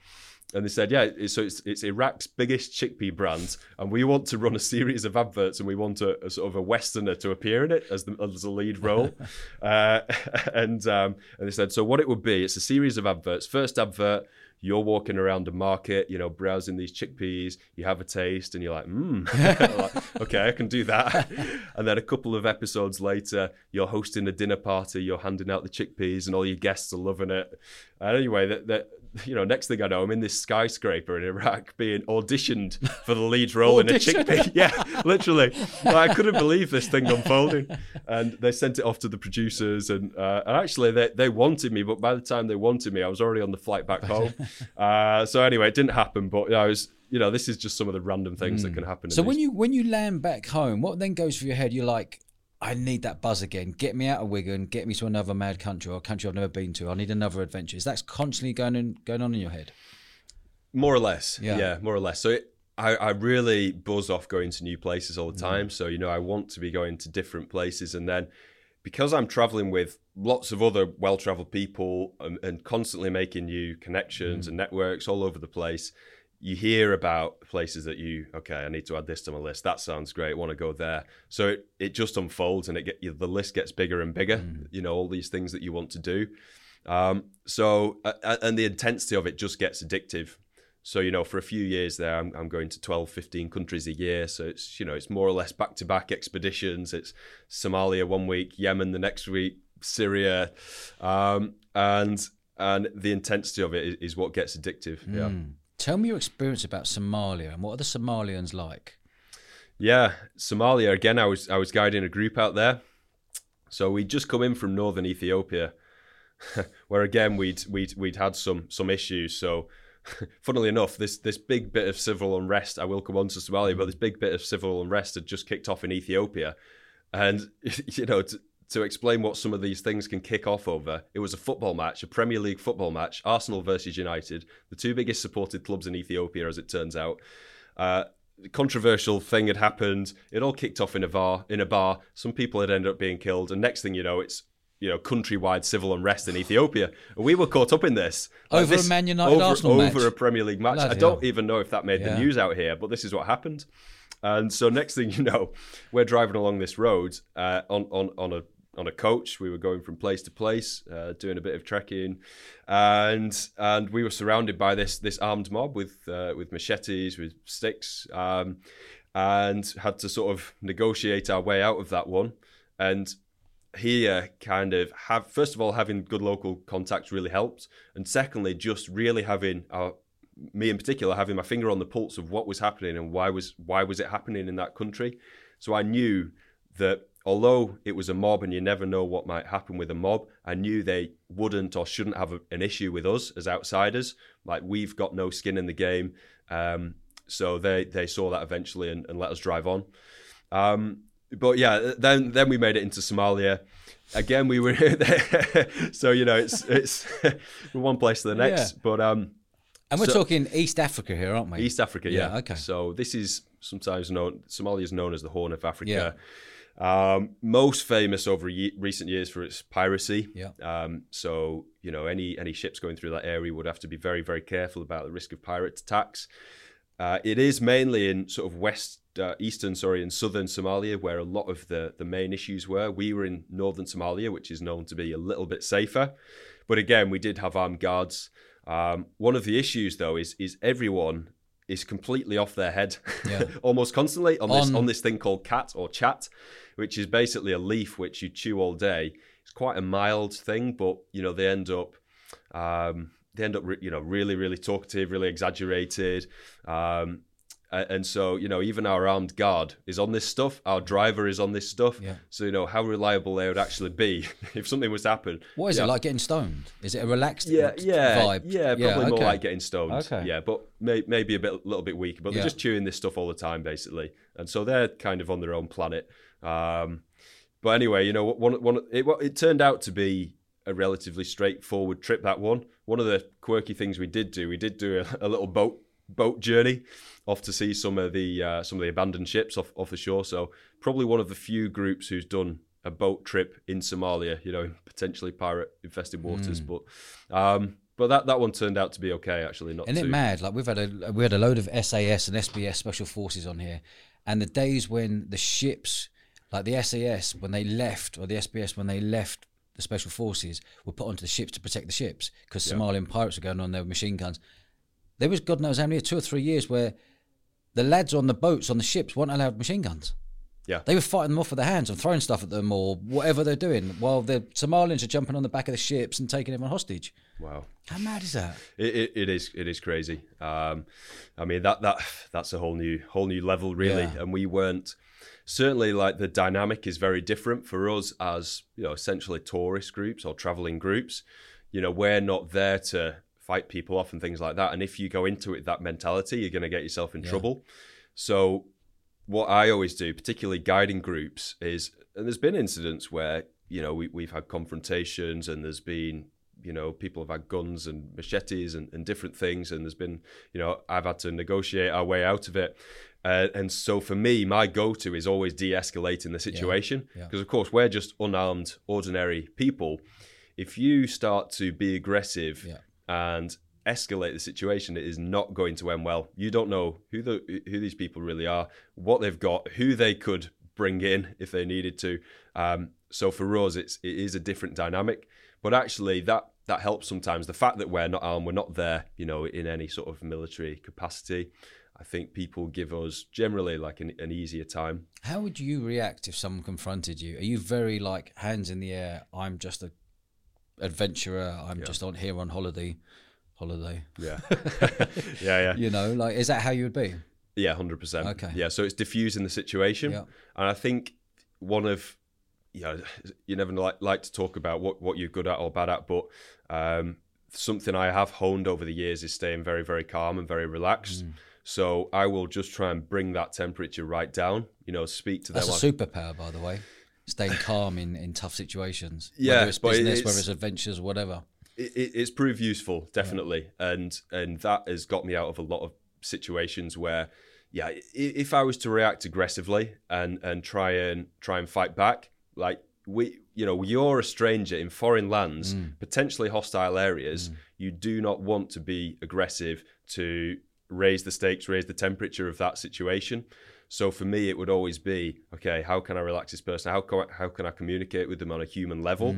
and they said, yeah, so it's, it's Iraq's biggest chickpea brand, and we want to run a series of adverts, and we want a, a sort of a Westerner to appear in it as the as the lead role. <laughs> uh, <laughs> and um, and they said, so what it would be, it's a series of adverts. First advert, you're walking around the market, you know, browsing these chickpeas, you have a taste, and you're like, hmm, <laughs> like, okay, I can do that. and then a couple of episodes later, you're hosting a dinner party, you're handing out the chickpeas, and all your guests are loving it. And anyway, that, that <laughs> you know, next thing I know, I'm in this skyscraper in Iraq being auditioned for the lead <laughs> role in a chickpea. <laughs> Yeah, literally. Like, I couldn't believe this thing unfolding. And they sent it off to the producers, and, uh, and actually they, they wanted me, but by the time they wanted me, I was already on the flight back home. Uh, so anyway, it didn't happen, but I was you know, this is just some of the random things mm. that hmm. can happen. So when these... you when you land back home, what then goes through your head? You're like, I need that buzz again. Get me out of Wigan. Get me to another mad country or a country I've never been to. I need another adventure. Is that constantly going on, going on in your head? More or less. Yeah, yeah more or less. So it, I, I really buzz off going to new places all the mm. time. Mm. So, you know, I want to be going to different places. And then because I'm traveling with lots of other well traveled people and, and, constantly making new connections mm. and networks all over the place, you hear about places that you okay i need to add this to my list. That sounds great. I want to go there. So it, it just unfolds and it get you, the list gets bigger and bigger mm. you know all these things that you want to do. Um, so uh, and the intensity of it just gets addictive. So you know for a few years there I'm, I'm going to 12 15 countries a year. So it's you know it's more or less back to back expeditions. It's somalia one week yemen the next week syria. Um, and and the intensity of it is, is what gets addictive. Mm. yeah Tell me your experience about Somalia and what are the Somalians like? Yeah, Somalia again. I was I was guiding a group out there, so we'd just come in from northern Ethiopia, <laughs> where again we'd we'd we'd had some some issues. So, <laughs> funnily enough, this this big bit of civil unrest, I will come on to Somalia, but this big bit of civil unrest had just kicked off in Ethiopia, and <laughs> you know. To explain what some of these things can kick off over, it was a football match, a Premier League football match, Arsenal versus United, the two biggest supported clubs in Ethiopia, as it turns out. Uh, controversial thing had happened. It all kicked off in a bar. In a bar, some people had ended up being killed, and next thing you know, it's you know countrywide civil unrest in Ethiopia. And we were caught up in this Like Over a Man United over, Arsenal over match? a Premier League match. I don't hell. even know if that made Yeah. the news out here, but this is what happened. And so next thing you know, we're driving along this road uh, on on on a on a coach. We were going from place to place, uh, doing a bit of trekking, and and we were surrounded by this this armed mob with uh, with machetes, with sticks, um, and had to sort of negotiate our way out of that one. And here, kind of have first of all having good local contacts really helped, and secondly, just really having our me in particular having my finger on the pulse of what was happening and why was why was it happening in that country. So I knew that although it was a mob and you never know what might happen with a mob, I knew they wouldn't or shouldn't have a, an issue with us as outsiders. Like we've got no skin in the game, um, so they they saw that eventually and, and let us drive on. Um, but yeah, then then we made it into Somalia. Again, we were <laughs> so you know it's it's <laughs> from one place to the next. Yeah. But um, And we're So- talking East Africa here, aren't we? East Africa, yeah. Yeah, okay. So this is sometimes known. Somalia is known as the Horn of Africa. Um, most famous over ye- recent years for its piracy. Yeah. Um, so you know any any ships going through that area would have to be very very careful about the risk of pirate attacks. Uh, it is mainly in sort of west, uh, eastern, sorry, in southern Somalia where a lot of the the main issues were. We were in northern Somalia, which is known to be a little bit safer, but again, we did have armed guards. Um, one of the issues, though, is is everyone is completely off their head, Yeah. <laughs> almost constantly on this On- on this thing called cat or chat, which is basically a leaf which you chew all day. It's quite a mild thing, but you know they end up um, they end up re- you know really really talkative, really exaggerated. Um, and so you know even our armed guard is on this stuff our driver is on this stuff Yeah. so you know how reliable they would actually be <laughs> if something was to happen What is Yeah. it like getting stoned? Is it a relaxed yeah, yeah, vibe? yeah. Probably more okay. like getting stoned. Okay. Yeah, but may, maybe a bit, little bit weaker. But Yeah. they're just chewing this stuff all the time, basically, and so they're kind of on their own planet. Um, but anyway, you know, one, one, it, it turned out to be a relatively straightforward trip. That one. One of the quirky things we did do, we did do a, a little boat boat journey off to see some of the uh, some of the abandoned ships off off the shore. So probably one of the few groups who's done a boat trip in Somalia. You know, potentially pirate infested waters, Hmm. but. Um, but that, that one turned out to be okay, actually. Not Isn't it mad? Like we've had a we had a load of SAS and SBS special forces on here, and the days when the ships, like the SAS, when they left, or the SBS when they left the special forces, were put onto the ships to protect the ships because Somalian pirates were going on there with machine guns. There was God knows how many two or three years where the lads on the boats on the ships weren't allowed machine guns. Yeah. They were fighting them off with their hands and throwing stuff at them or whatever they're doing, while the Somalians are jumping on the back of the ships and taking everyone hostage. Wow. How mad is that? It, it, it is it is crazy. Um, I mean that that that's a whole new whole new level really, Yeah. and we weren't certainly like the dynamic is very different for us as you know essentially tourist groups or traveling groups. You know we're not there to fight people off and things like that, and if you go into it that mentality, you're going to get yourself in trouble. So what I always do, particularly guiding groups, is and there's been incidents where you know we, we've had confrontations and there's been you know people have had guns and machetes and, and different things and there's been you know I've had to negotiate our way out of it. Uh, and so for me, my go-to is always de-escalating the situation yeah. because of course we're just unarmed, ordinary people. If you start to be aggressive Yeah. and escalate the situation, it is not going to end well. You don't know who the who these people really are, what they've got, who they could bring in if they needed to. Um, so for us, it's it is a different dynamic. But actually, that that helps sometimes. The fact that we're not armed, we're not there, you know, in any sort of military capacity. I think people give us generally like an, an easier time. How would you react if someone confronted you? Are you very like hands in the air? I'm just a adventurer. I'm just on here on holiday. Holiday. Yeah, <laughs> <laughs> yeah, yeah. You know, like is that how you would be? Yeah, hundred percent. Okay. Yeah, so it's diffusing the situation, Yeah. and I think one of you know, you never like like to talk about what what you're good at or bad at, but um, something I have honed over the years is staying very very calm and very relaxed. Mm. So I will just try and bring that temperature right down. You know, speak to them. That's a superpower, by the way. Staying calm in, in tough situations. <laughs> Yeah, whether it's business, it's- whether it's adventures, whatever. it, it, it's proved useful definitely and and that has got me out of a lot of situations where yeah if i was to react aggressively and and try and try and fight back like we you know you're a stranger in foreign lands potentially hostile areas. You do not want to be aggressive to raise the stakes raise the temperature of that situation. So for me it would always be okay how can i relax this person? How can I, how can i communicate with them on a human level?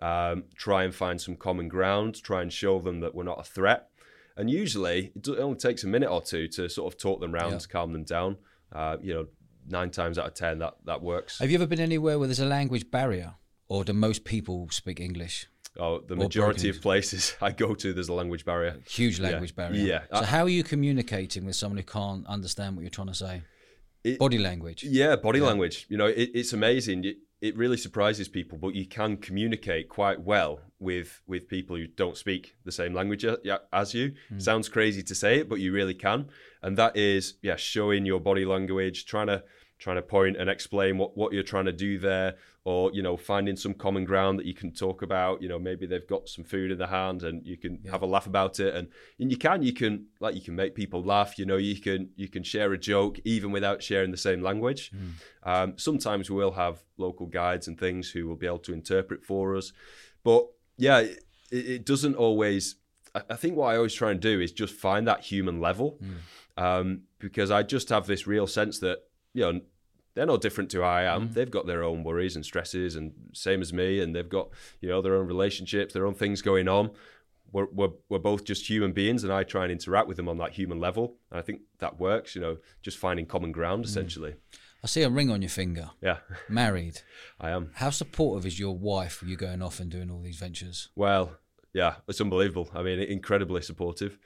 Um, try and find some common ground, try and show them that we're not a threat. And usually, it only takes a minute or two to sort of talk them round, Yeah. calm them down. Uh, you know, nine times out of ten, that that works. Have you ever been anywhere where there's a language barrier? Or do most people speak English? Oh, the majority of places <laughs> I go to, there's a language barrier. Huge language barrier. Yeah. So Uh, how are you communicating with someone who can't understand what you're trying to say? It- Body language. Yeah, body language. You know, it, it's amazing. It, it really surprises people, but you can communicate quite well with with people who don't speak the same language as you. Sounds crazy to say it, but you really can. And that is, yeah, showing your body language, trying to trying to point and explain what, what you're trying to do there, or you know, finding some common ground that you can talk about. You know, maybe they've got some food in their hand and you can have a laugh about it. And and you can you can like you can make people laugh. You know, you can you can share a joke even without sharing the same language. Um, sometimes we will have local guides and things who will be able to interpret for us, but yeah, it, it doesn't always. I I think what I always try and do is just find that human level, um, because I just have this real sense that you know they're no different to I am. Mm. They've got their own worries and stresses, and same as me, and they've got you know their own relationships, their own things going on. We're, we're, we're both just human beings, and I try and interact with them on that human level, and I think that works. You know, just finding common ground mm. essentially. I see a ring on your finger. Yeah, <laughs> Married. I am. How supportive is your wife you going off and doing all these ventures? Well, yeah, it's unbelievable. I mean, incredibly supportive.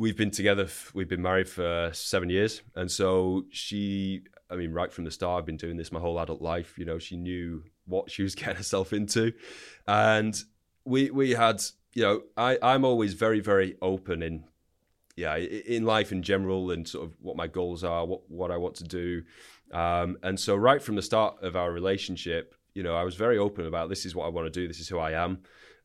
We've been together, we've been married for seven years. And so she, I mean, right from the start, I've been doing this my whole adult life. You know, she knew what she was <laughs> getting herself into. And we, we had, you know, I, I'm always very, very open in, yeah, in life in general and sort of what my goals are, what, what I want to do. Um, and so right from the start of our relationship, you know, I was very open about this is what I want to do, this is who I am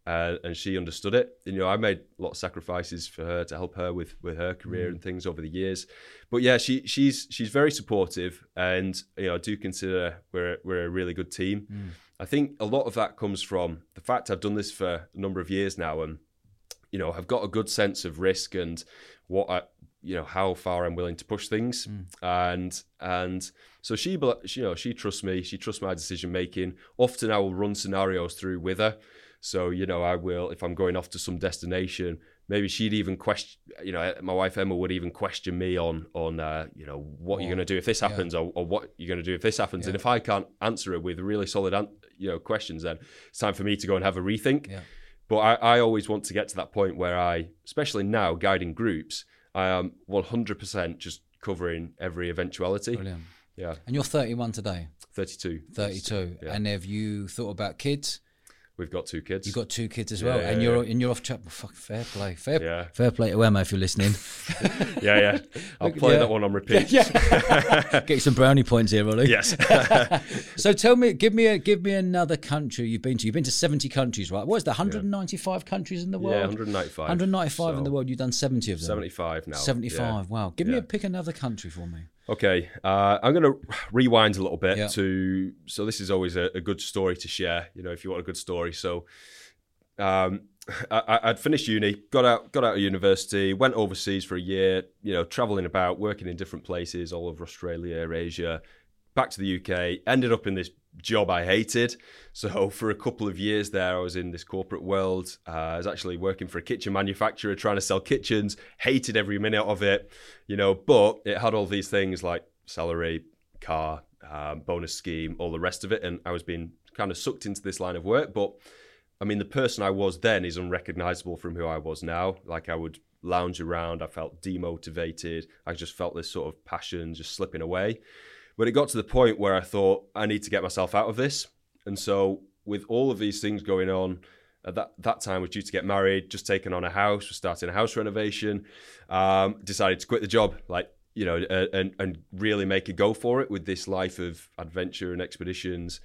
uh, and she understood it. You know, I made a lot of sacrifices for her to help her with with her career mm. and things over the years. But yeah, she she's she's very supportive, and you know, I do consider we're we're a really good team. Mm. I think a lot of that comes from the fact I've done this for a number of years now, and you know, I've got a good sense of risk and what I, you know, how far I'm willing to push things, mm. and and so she, you know, she trusts me. She trusts my decision making. Often I will run scenarios through with her. So you know, I will if I'm going off to some destination. Maybe she'd even question, you know, my wife Emma would even question me on on uh, you know what you're going to do if this happens or, or what you're going to do if this happens. And if I can't answer it with really solid, an- you know, questions, then it's time for me to go and have a rethink. Yeah. But I, I always want to get to that point where I, especially now guiding groups, I am 100% just covering every eventuality. Brilliant. Yeah, And you're 31 today, 32. 32. Yeah. And have you thought about kids? We've got two kids. You've got two kids as well, Yeah, and you're and you're off track. Fuck, fair play, fair, Yeah. fair play to Emma if you're listening. <laughs> yeah, yeah. I'll play yeah. that one on repeat. <laughs> Get you some brownie points here, Oli. Yes. <laughs> So tell me, give me a give me another country you've been to. You've been to 70 countries, right? What is that? 195 countries in the world. yeah, 195. 195 in the world. You've done 70 of them. 75 now. 75. Yeah. Wow. Give me a pick another country for me. Okay, uh, I'm going to rewind a little bit Yeah. to. So this is always a, a good story to share. You know, if you want a good story. So, um, I, I'd finished uni, got out, got out of university, went overseas for a year. You know, traveling about, working in different places all over Australia, Asia, back to the UK. Ended up in this job I hated. So <laughs> for a couple of years there, I was in this corporate world. Uh, I was actually working for a kitchen manufacturer, trying to sell kitchens. Hated every minute of it, you know. But it had all these things like salary, car, um, bonus scheme, all the rest of it, and I was being kind of sucked into this line of work. But I mean, the person I was then is unrecognizable from who I was now. Like I would lounge around, I felt demotivated. I just felt this sort of passion just slipping away. But it got to the point where I thought I need to get myself out of this. And so, with all of these things going on, at that that time was due to get married, just taking on a house, was starting a house renovation. Um, decided to quit the job, like you know, and and really make a go for it with this life of adventure and expeditions.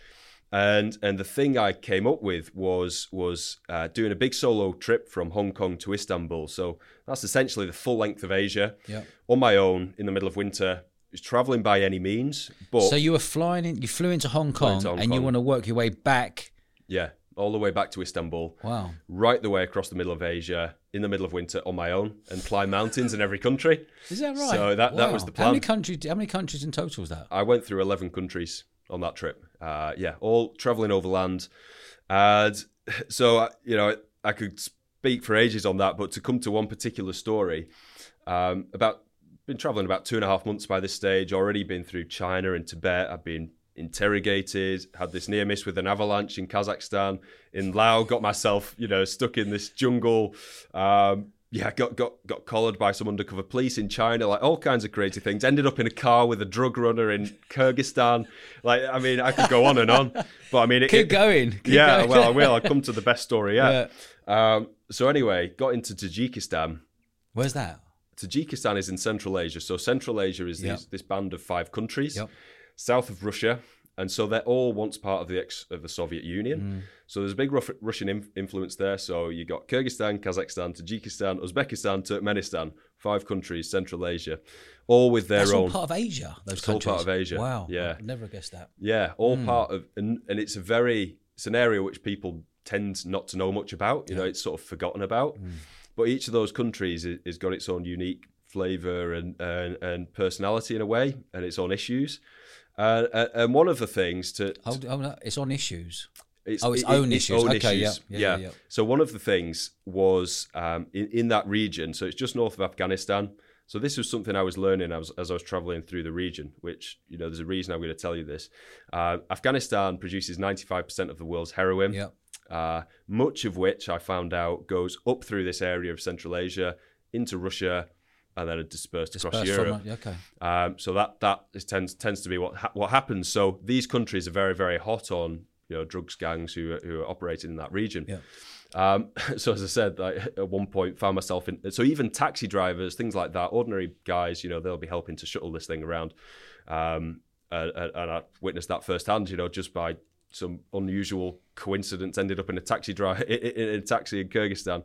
And and the thing I came up with was was uh, doing a big solo trip from Hong Kong to Istanbul. So that's essentially the full length of Asia Yeah. on my own in the middle of winter. Was traveling by any means, but So you were flying in. You flew into Hong Kong, into Hong and you want to work your way back. yeah, all the way back to Istanbul. Wow. right the way across the middle of Asia in the middle of winter on my own and climb mountains in every country. Is that right? So that- that was the plan. How many countries? How many countries in total was that? I went through 11 countries on that trip. Uh, yeah, all traveling overland. And <laughs> so, uh, you know, I could speak for ages on that, but to come to one particular story, um, about been traveling about two and a half months by this stage, already been through China and Tibet. I've been interrogated, had this near miss with an avalanche in Kazakhstan, in Laos, got myself, you know, stuck in this jungle. Um, yeah, got got got collared by some undercover police in China, like all kinds of crazy things. Ended up in a car with a drug runner in Kyrgyzstan. Like, I mean, I could go on and on, but I mean, it, Keep it- going. Keep yeah, going. well, I will. <laughs> I'll come to the best story yet. Um, so anyway, got into Tajikistan. Where's that? Tajikistan is in Central Asia. So Central Asia is Yep. these, this band of five countries, Yep. south of Russia, and so they're all once part of the ex of the Soviet Union. Mm. So there's a big Ruf- Russian inf- influence there. So you got Kyrgyzstan, Kazakhstan, Tajikistan, Uzbekistan, Turkmenistan, five countries, Central Asia, all with their That's all part of Asia. Those It's all part of Asia, Wow. yeah. I'd never guessed that. Yeah, all Hmm. part of, and, and it's a very, it's an area which people tend not to know much about. You know, it's sort of forgotten about. Hmm. But each of those countries has, got its own unique flavor and, and and personality in a way, and its own issues. Uh, and- and one of the things to, to Hold, hold on. It's on issues. it's, Oh, its own issues. Okay, yeah, yeah, yeah, yeah. So one of the things was um, in, in that region. So it's just north of Afghanistan. So this was something I was learning as, as I was traveling through the region. Which you know, there's a reason I'm going to tell you this. Uh, Afghanistan produces 95% of the world's heroin. Yeah. Uh, much of which I found out goes up through this area of Central Asia into Russia, and then it dispersed, across Europe. okay. Um, so that that is, tends tends to be what ha- what happens. So these countries are very very hot on you know drugs gangs who are, who are operating in that region. Yeah. Um, <laughs> so as I said, I, at one point found myself in. So even taxi drivers, things like that, ordinary guys, you know, they'll be helping to shuttle this thing around. Um, and, and and I witnessed that firsthand. You know, just by some unusual coincidence, ended up in a taxi drive <laughs> in, a taxi in Kyrgyzstan.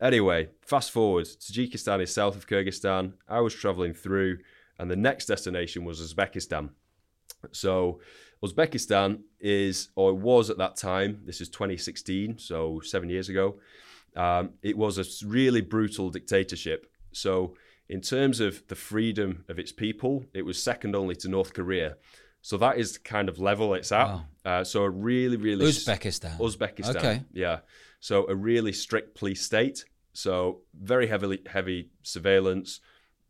Anyway, fast forward. Tajikistan is south of Kyrgyzstan. I was traveling through, and the next destination was Uzbekistan. So, Uzbekistan is, or was at that time, this is 2016, so seven years ago, um, it was a really brutal dictatorship. So, in terms of the freedom of its people, it was second only to North Korea. So, that is the kind of level it's at. Wow. Uh, so, a really, really. Uzbekistan. Uzbekistan. Okay. Yeah. So a really strict police state. So very heavily heavy surveillance.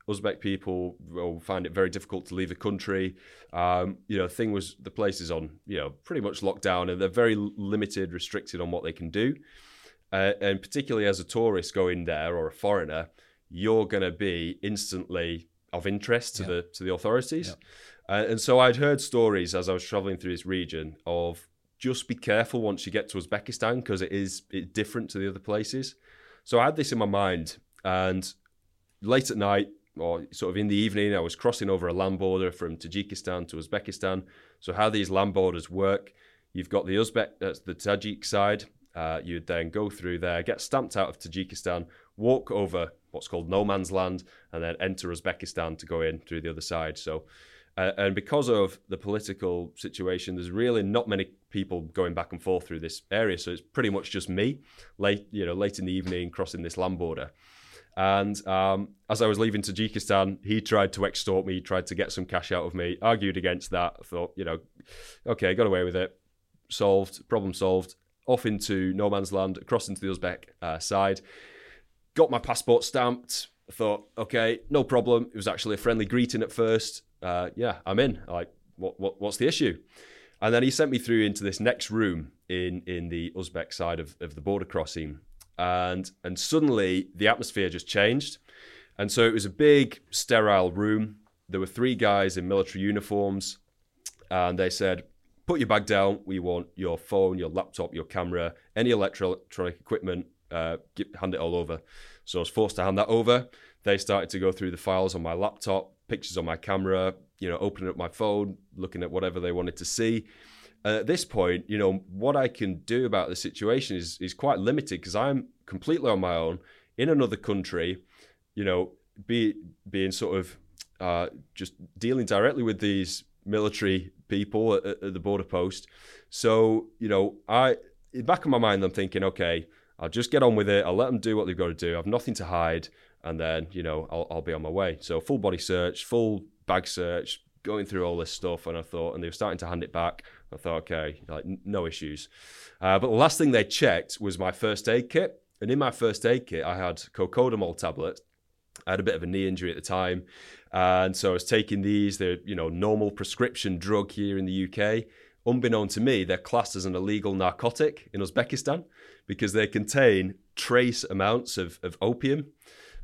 Uzbek people will find it very difficult to leave the country. Um, you know, the thing was the place is on you know pretty much locked down, and they're very limited, restricted on what they can do. Uh, and particularly as a tourist going there or a foreigner, you're going to be instantly of interest to Yeah. the to the authorities. Uh, and so I'd heard stories as I was traveling through this region of just be careful once you get to Uzbekistan because it is it's different to the other places. So I had this in my mind, and late at night or sort of in the evening, I was crossing over a land border from Tajikistan to Uzbekistan. So how these land borders work? You've got the Uzbek, that's the Tajik side. Uh, you'd then go through there, get stamped out of Tajikistan, walk over what's called no man's land, and then enter Uzbekistan to go in through the other side. So, uh, and because of the political situation, there's really not many people going back and forth through this area. So it's pretty much just me, late, you know, late in the evening, crossing this land border. And um, as I was leaving Tajikistan, he tried to extort me, tried to get some cash out of me, argued against that. Thought, you know, okay, got away with it, solved, problem solved. Off into no man's land, across into the Uzbek uh, side. Got my passport stamped. I thought, okay, no problem. It was actually a friendly greeting at first. Uh, yeah, I'm in. Like, what, what, what's the issue? And then he sent me through into this next room in in the Uzbek side of, of the border crossing, and and suddenly the atmosphere just changed, and so it was a big sterile room. There were three guys in military uniforms, and they said, put your bag down. We want your phone, your laptop, your camera, any electronic equipment. Uh, hand it all over. So I was forced to hand that over. They started to go through the files on my laptop, pictures on my camera, you know, opening up my phone, looking at whatever they wanted to see. at this point, you know, what I can do about the situation is is quite limited because I'm completely on my own in another country, you know, be being sort of uh, just dealing directly with these military people at, at, the border post. So, you know, I in back of my mind, I'm thinking, okay, I'll just get on with it. I'll let them do what they've got to do. I've nothing to hide, and then you know, I'll, I'll be on my way. So, full body search, full bag search, going through all this stuff, and I thought, and they were starting to hand it back. I thought, okay, like no issues. Uh, but the last thing they checked was my first aid kit, and in my first aid kit, I had co-codamol tablets. I had a bit of a knee injury at the time, and so I was taking these. They're you know normal prescription drug here in the UK. Unbeknown to me, they're classed as an illegal narcotic in Uzbekistan because they contain trace amounts of, of opium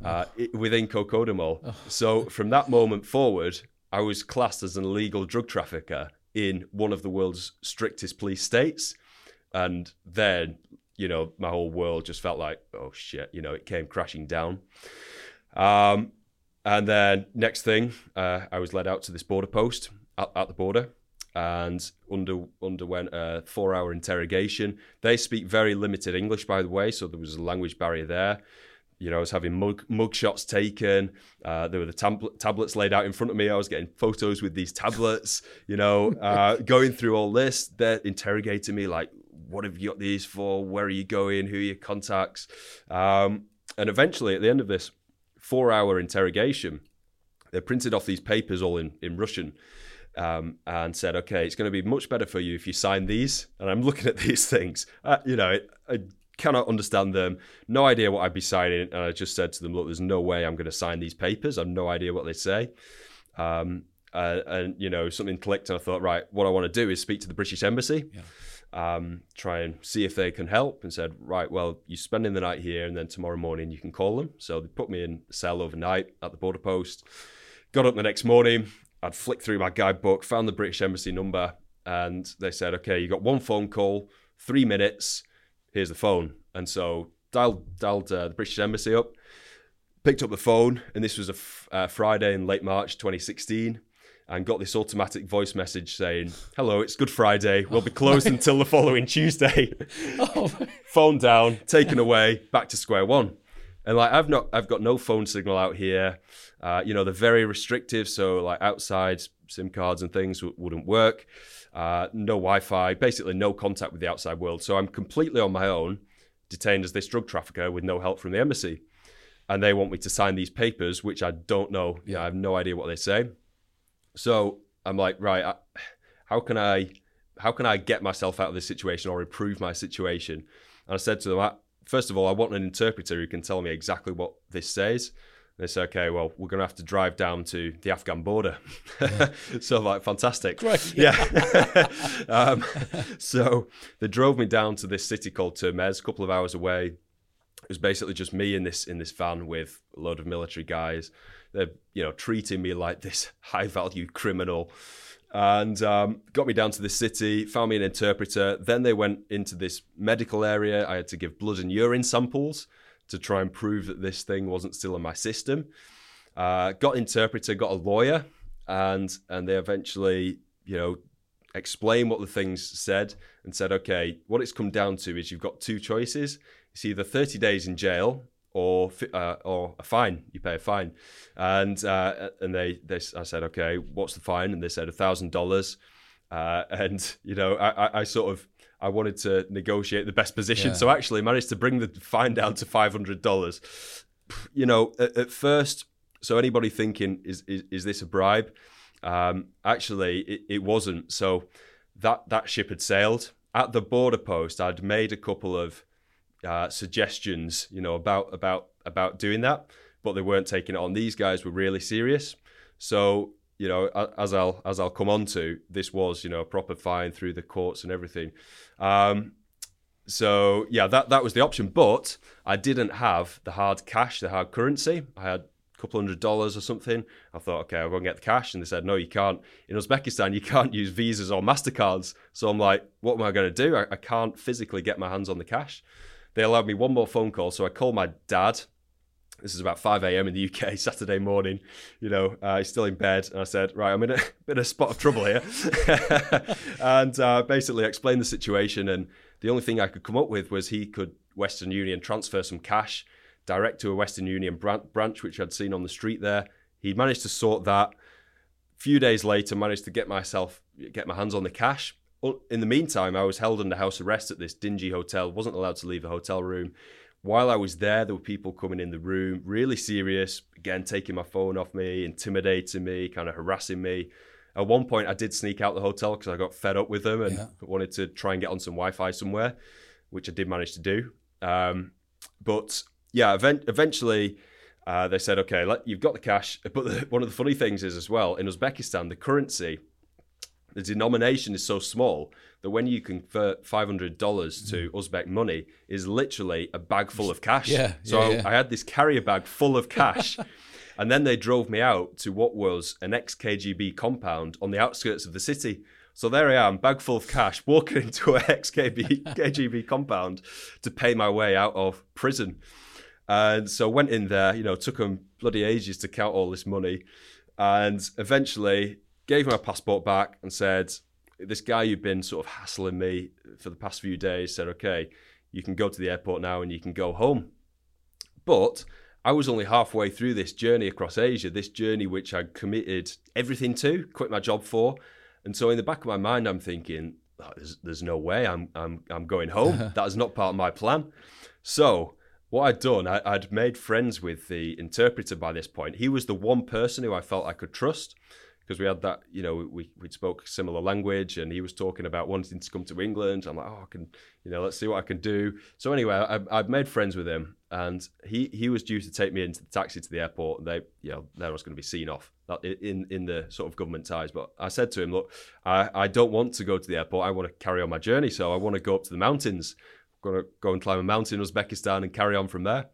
uh, within co-codamol. Oh. So from that moment forward, I was classed as an illegal drug trafficker in one of the world's strictest police states. And then, you know, my whole world just felt like, oh shit, you know, it came crashing down. Um, and then next thing, uh, I was led out to this border post at, at the border and under, underwent a four hour interrogation. They speak very limited English, by the way, so there was a language barrier there. You know, I was having mug, mug shots taken. Uh, there were the tab- tablets laid out in front of me. I was getting photos with these tablets, <laughs> you know, uh, going through all this. They're interrogating me like, what have you got these for? Where are you going? Who are your contacts? Um, and eventually, at the end of this four hour interrogation, they printed off these papers all in, in Russian um, and said, okay, it's going to be much better for you if you sign these. And I'm looking at <laughs> these things, uh, you know, I, cannot understand them, no idea what I'd be signing. And I just said to them, look, there's no way I'm going to sign these papers. I've no idea what they say. Um, uh, and, you know, something clicked and I thought, right, what I want to do is speak to the British Embassy. Yeah. Um, try and see if they can help and said, right, well, you're spending the night here and then tomorrow morning you can call them. So they put me in a cell overnight at the border post. Got up the next morning, I'd flicked through my guidebook, found the British Embassy number, and they said, okay, you got one phone call, three minutes. Here's the phone. And so dialed dialed uh, the British Embassy up, picked up the phone, and this was a f- uh, Friday in late March 2016 and got this automatic voice message saying, "Hello, it's Good Friday. We'll be closed oh until the following Tuesday." <laughs> oh phone down, taken away, back to square one. And like I've not, I've got no phone signal out here. Uh, you know, they're very restrictive. So like outside SIM cards and things w- wouldn't work. Uh, no Wi-Fi, basically no contact with the outside world. So I'm completely on my own, detained as this drug trafficker with no help from the embassy. And they want me to sign these papers, which I don't know. Yeah, I have no idea what they say. So I'm like, right, I, how can I, how can I get myself out of this situation or improve my situation? And I said to them, first of all, I want an interpreter who can tell me exactly what this says. They say, okay, well, we're going to have to drive down to the Afghan border. Yeah. <laughs> so, like, fantastic. Great. <laughs> Yeah. <laughs> um, so, they drove me down to this city called Termez, a couple of hours away. It was basically just me in this in this van with a load of military guys. They're, you know, treating me like this high value criminal and um, got me down to the city, found me an interpreter. Then they went into this medical area. I had to give blood and urine samples to try and prove that this thing wasn't still in my system. Uh, got interpreter, got a lawyer, and and they eventually, you know, explained what the things said and said, okay, what it's come down to is you've got two choices. It's either 30 days in jail or uh, or a fine. You pay a fine, and uh, and they they I said okay, what's the fine? And they said a thousand dollars, uh, and you know I, I sort of I wanted to negotiate the best position, yeah. so I actually managed to bring the fine down to five hundred dollars. You know, at, at, first, so anybody thinking is is, is this a bribe? Um, actually, it, it wasn't. So that that ship had sailed at the border post. I'd made a couple of uh, suggestions, you know, about about about doing that, but they weren't taking it on. These guys were really serious. So you know, as I'll as I'll come on to, this was you know a proper fine through the courts and everything. Um, so yeah, that that was the option, but I didn't have the hard cash, the hard currency. I had a couple hundred dollars or something. I thought, okay, I'll go and get the cash. And they said, no, you can't. In Uzbekistan, you can't use visas or MasterCards. So I'm like, what am I going to do? I, I can't physically get my hands on the cash. They allowed me one more phone call. So I called my dad. This is about 5 a.m. in the UK, <laughs> Saturday morning. You know, uh, he's still in bed. And I said, right, I'm in a <laughs> bit of a spot of trouble here. <laughs> and uh, basically explained the situation. And the only thing I could come up with was he could Western Union transfer some cash direct to a Western Union branch, which I'd seen on the street there. He managed to sort that. A few days later, managed to get myself get my hands on the cash. In the meantime, I was held under house arrest at this dingy hotel. wasn't allowed to leave the hotel room. While I was there, there were people coming in the room, really serious. Again, taking my phone off me, intimidating me, kind of harassing me. At one point, I did sneak out the hotel because I got fed up with them and yeah. wanted to try and get on some Wi-Fi somewhere, which I did manage to do. Um, but yeah, event- eventually uh, they said, okay, let, you've got the cash. But the, one of the funny things is as well, in Uzbekistan, the currency, the denomination is so small that when you convert $500 to mm. Uzbek money is literally a bag full of cash. Yeah, so yeah, yeah. I had this carrier bag full of <laughs> cash. and then they drove me out to what was an ex-KGB compound on the outskirts of the city. So there I am, bag full of cash, <laughs> walking into an ex-KGB <laughs> compound to pay my way out of prison. And so went in there, you know, took them bloody ages to count all this money. And eventually gave my passport back and said, This guy you've been sort of hassling me for the past few days said, Okay, you can go to the airport now and you can go home. But I was only halfway through this journey across Asia, this journey which I'd committed everything to, quit my job for. And so in the back of my mind, I'm thinking, oh, there's, there's no way I'm, I'm, I'm going home. <laughs> that is not part of my plan. So what I'd done, I, would made friends with the interpreter by this point. He was the one person who I felt I could trust because we had that, you know, we we spoke similar language, and he was talking about wanting to come to England. I'm like, oh, I can, you know, let's see what I can do. So anyway, I, I've made friends with him, and he he was due to take me into the taxi to the airport, and they, you know, there was going to be seen off in in the sort of government ties. But I said to him, look, I I don't want to go to the airport. I want to carry on my journey, so I want to go up to the mountains I'm to go and climb a mountain in Uzbekistan and carry on from there.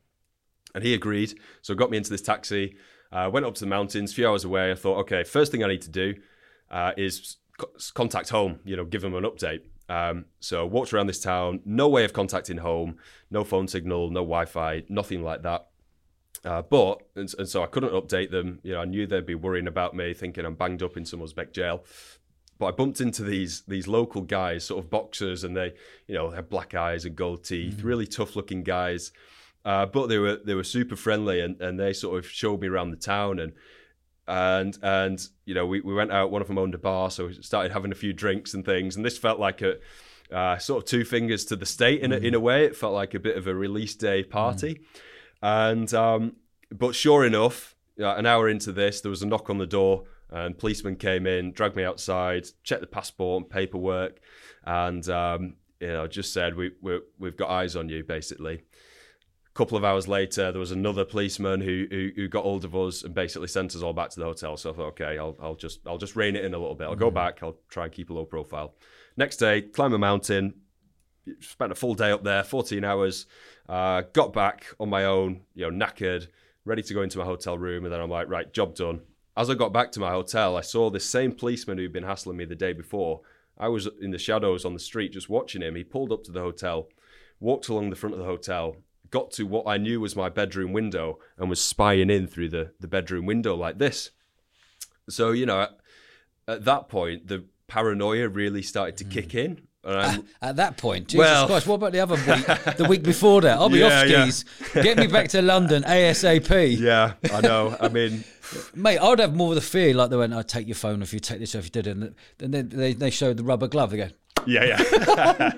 And he agreed. So got me into this taxi, uh, went up to the mountains, a few hours away. I thought, okay, first thing I need to do uh, is co- contact home, you know, give them an update. Um, so walked around this town, no way of contacting home, no phone signal, no Wi-Fi, nothing like that. Uh, but and, and, so I couldn't update them. You know, I knew they'd be worrying about me, thinking I'm banged up in some Uzbek jail. But I bumped into these these local guys, sort of boxers, and they, you know, had black eyes and gold teeth, mm-hmm. really tough looking guys. Uh, but they were they were super friendly, and, and they sort of showed me around the town, and and and you know we, we went out. One of them owned a bar, so we started having a few drinks and things. And this felt like a uh, sort of two fingers to the state in a, in a mm. way. It felt like a bit of a release day party, mm. and um, but sure enough, an hour into this, there was a knock on the door. And policeman came in, dragged me outside, checked the passport and paperwork, and um, you know just said we we we've got eyes on you basically. A couple of hours later, there was another policeman who, who, who got hold of us and basically sent us all back to the hotel. So I thought, okay, I'll I'll just I'll just rein it in a little bit. I'll go back. I'll try and keep a low profile. Next day, climb a mountain. Spent a full day up there, 14 hours. Uh, got back on my own, you know, knackered, ready to go into my hotel room, and then I'm like, right, job done as I got back to my hotel, I saw this same policeman who'd been hassling me the day before. I was in the shadows on the street just watching him. He pulled up to the hotel, walked along the front of the hotel, got to what I knew was my bedroom window, and was spying in through the, the bedroom window like this. So, you know, at, at that point, the paranoia really started to mm. kick in. Um, at that point, Jesus well, Christ, what about the other week, <laughs> the week before that? I'll be yeah, off skis. Yeah. Get me back to London ASAP. Yeah, I know. I mean, mate, I'd have more of the fear like they went, "I'd take your phone if you take this, if you didn't." And then they, they showed the rubber glove again. Yeah, yeah.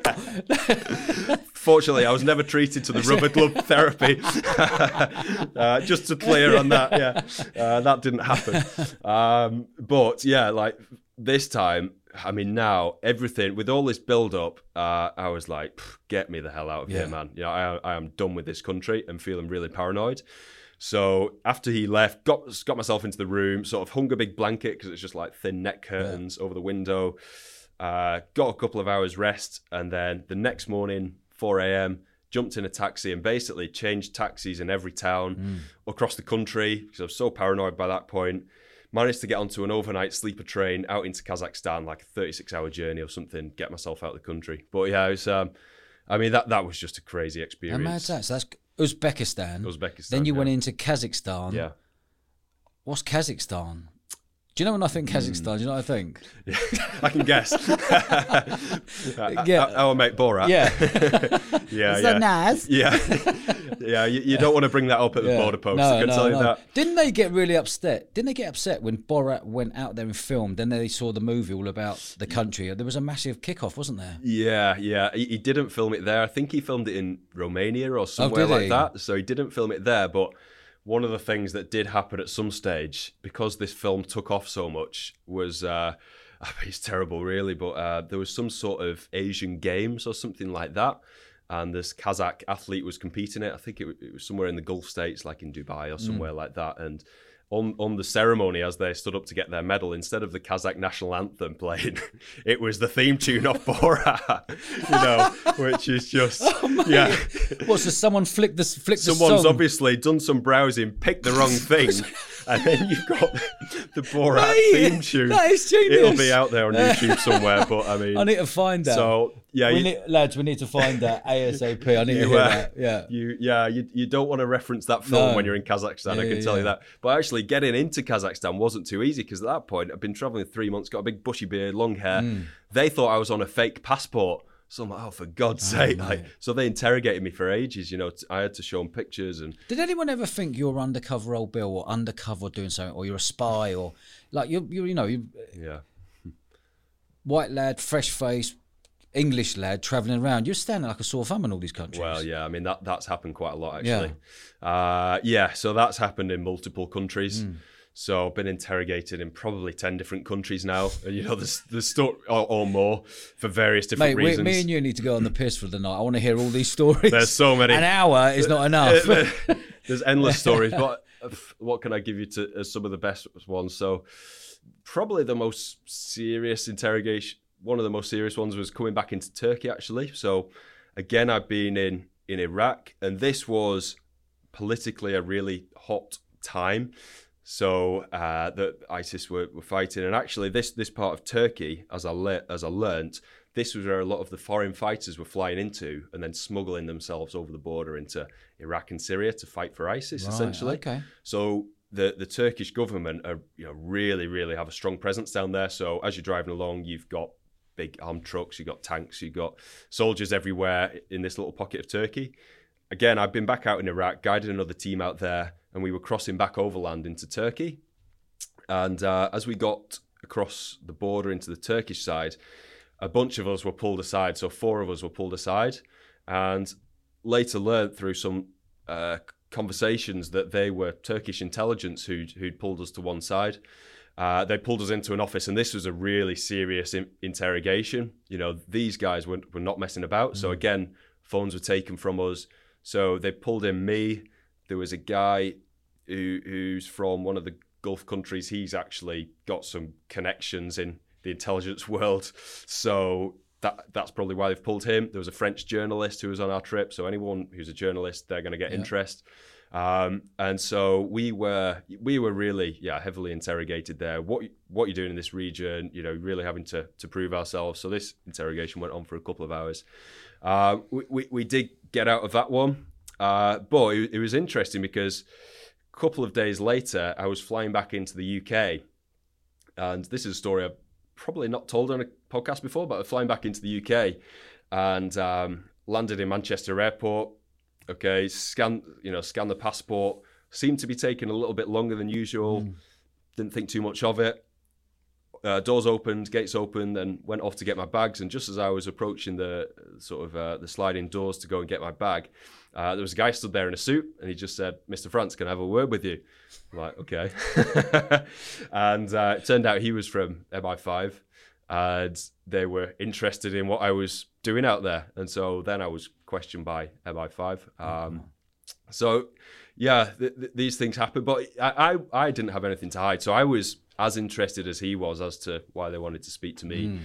<laughs> Fortunately, I was never treated to the rubber glove therapy. <laughs> uh, just to clear on that, yeah, uh, that didn't happen. Um, but yeah, like this time, I mean, now everything with all this build up, uh, I was like, get me the hell out of yeah. here, man. Yeah, I, I am done with this country and feeling really paranoid. So after he left, got got myself into the room, sort of hung a big blanket because it's just like thin net curtains yeah. over the window. Uh, got a couple of hours rest, and then the next morning, 4 a.m., jumped in a taxi and basically changed taxis in every town across the country because I was so paranoid by that point. Managed to get onto an overnight sleeper train out into Kazakhstan, like a 36 hour journey or something, get myself out of the country. But yeah, it was, um, I mean, that, that was just a crazy How experience. mad's that? So that's Uzbekistan. Uzbekistan, Then you yeah. went into Kazakhstan. Yeah. What's Kazakhstan? Do you know when I think. Kazakhstan? Hmm. Do you know what I think? <laughs> I can guess. <laughs> Yeah. yeah. Our mate Borat. Yeah. <laughs> yeah, Is yeah. that Naz? Yeah, yeah. You, you don't want to bring that up at the Yeah. border post. No, I can no, tell you no. that. Didn't they get really upset? Didn't they get upset when Borat went out there and filmed? Then they saw the movie all about the country. There was a massive kickoff, wasn't there? Yeah, yeah. He, he didn't film it there. I think he filmed it in Romania or oh, somewhere Oh, like that. So he didn't film it there. But one of the things that did happen at some stage, because this film took off so much, was. Uh, <laughs> I mean, it's terrible, really, but uh, there was some sort of Asian Games or something like that, and this Kazakh athlete was competing it. I think it, it was somewhere in the Gulf states, like in Dubai or somewhere like that. And on on the ceremony, as they stood up to get their medal, instead of the Kazakh national anthem playing, <laughs> it was the theme tune of Borat. <laughs> you know, which is just <laughs> yeah. What? So someone flicked the flicked the Someone's obviously done some browsing, picked the wrong thing, and then you've got the Borat Mate, theme tune. that is genius. It'll be out there on YouTube somewhere, but I mean, I need to find that. so yeah, we you, need, lads, we need to find that ASAP. I need to you, hear uh, that. Yeah. you, yeah, you, you don't want to reference that film No. when you're in Kazakhstan. I can yeah, tell you that. But actually, getting into Kazakhstan wasn't too easy because at that point, I'd been traveling three months, got a big bushy beard, long hair. Hmm. They thought I was on a fake passport. So I'm like, oh, for God's sake! Like, so they interrogated me for ages. You know, I had to show them pictures and Did anyone ever think you're undercover old Bill or undercover doing something or you're a spy or like you you you know you yeah. <laughs> white lad, fresh face, English lad travelling around? You're standing like a sore thumb in all these countries. Well, yeah, I mean that that's happened quite a lot actually. Yeah, uh, yeah so that's happened in multiple countries. Hmm. So I've been interrogated in probably ten different countries now, and <laughs> you know there's there's story or, or more for various different Mate, we, reasons. me and you need to go on the piss for the night. I want to hear all these <laughs> stories. There's so many. An hour is not enough. <laughs> there's endless stories, but uh, what can I give you to as some of the best ones? So probably the most serious interrogation, one of the most serious ones was coming back into Turkey actually. So again, I've been in in Iraq, and this was politically a really hot time. So uh, that ISIS were, were fighting, and actually, this this part of Turkey, as I le- as I learnt, this was where a lot of the foreign fighters were flying into, and then smuggling themselves over the border into Iraq and Syria to fight for ISIS, Right, essentially. okay. So the the Turkish government are you know really really have a strong presence down there. So as you're driving along, you've got big armed trucks, you've got tanks, you've got soldiers everywhere in this little pocket of Turkey. Again, I've been back out in Iraq, guided another team out there, and we were crossing back overland into Turkey. And uh, as we got across the border into the Turkish side, a bunch of us were pulled aside. So four of us were pulled aside, and later learned through some uh, conversations that they were Turkish intelligence who'd, who'd pulled us to one side. Uh, they pulled us into an office, and this was a really serious in- interrogation. You know, these guys were, were not messing about. So again, phones were taken from us. So they pulled in me. There was a guy who, who's from one of the Gulf countries. He's actually got some connections in the intelligence <laughs> world. So that that's probably why they've pulled him. There was a French journalist who was on our trip. So anyone who's a journalist, they're going to get interest. Um, and so we were we were really yeah heavily interrogated there. What what you're doing in this region? You know, really having to to prove ourselves. So this interrogation went on for a couple of hours. Uh, we, we we did get out of that one, uh, but it, it was interesting because a couple of days later I was flying back into the UK, and this is a story I've probably not told on a podcast before, but I'm flying back into the UK and um, landed in Manchester Airport. Okay, scan you know scan the passport. Seemed to be taking a little bit longer than usual. Didn't think too much of it. Uh, doors opened, gates opened, and went off to get my bags. And just as I was approaching the sort of uh, the sliding doors to go and get my bag, uh, there was a guy stood there in a suit, and he just said, "Mr. France, can I have a word with you?" I'm like, "Okay." <laughs> and uh, it turned out he was from MI5, and they were interested in what I was doing out there. And so then I was questioned by MI5. Um, so yeah, th- th- these things happen, but I, I I didn't have anything to hide, so I was as interested as he was as to why they wanted to speak to me.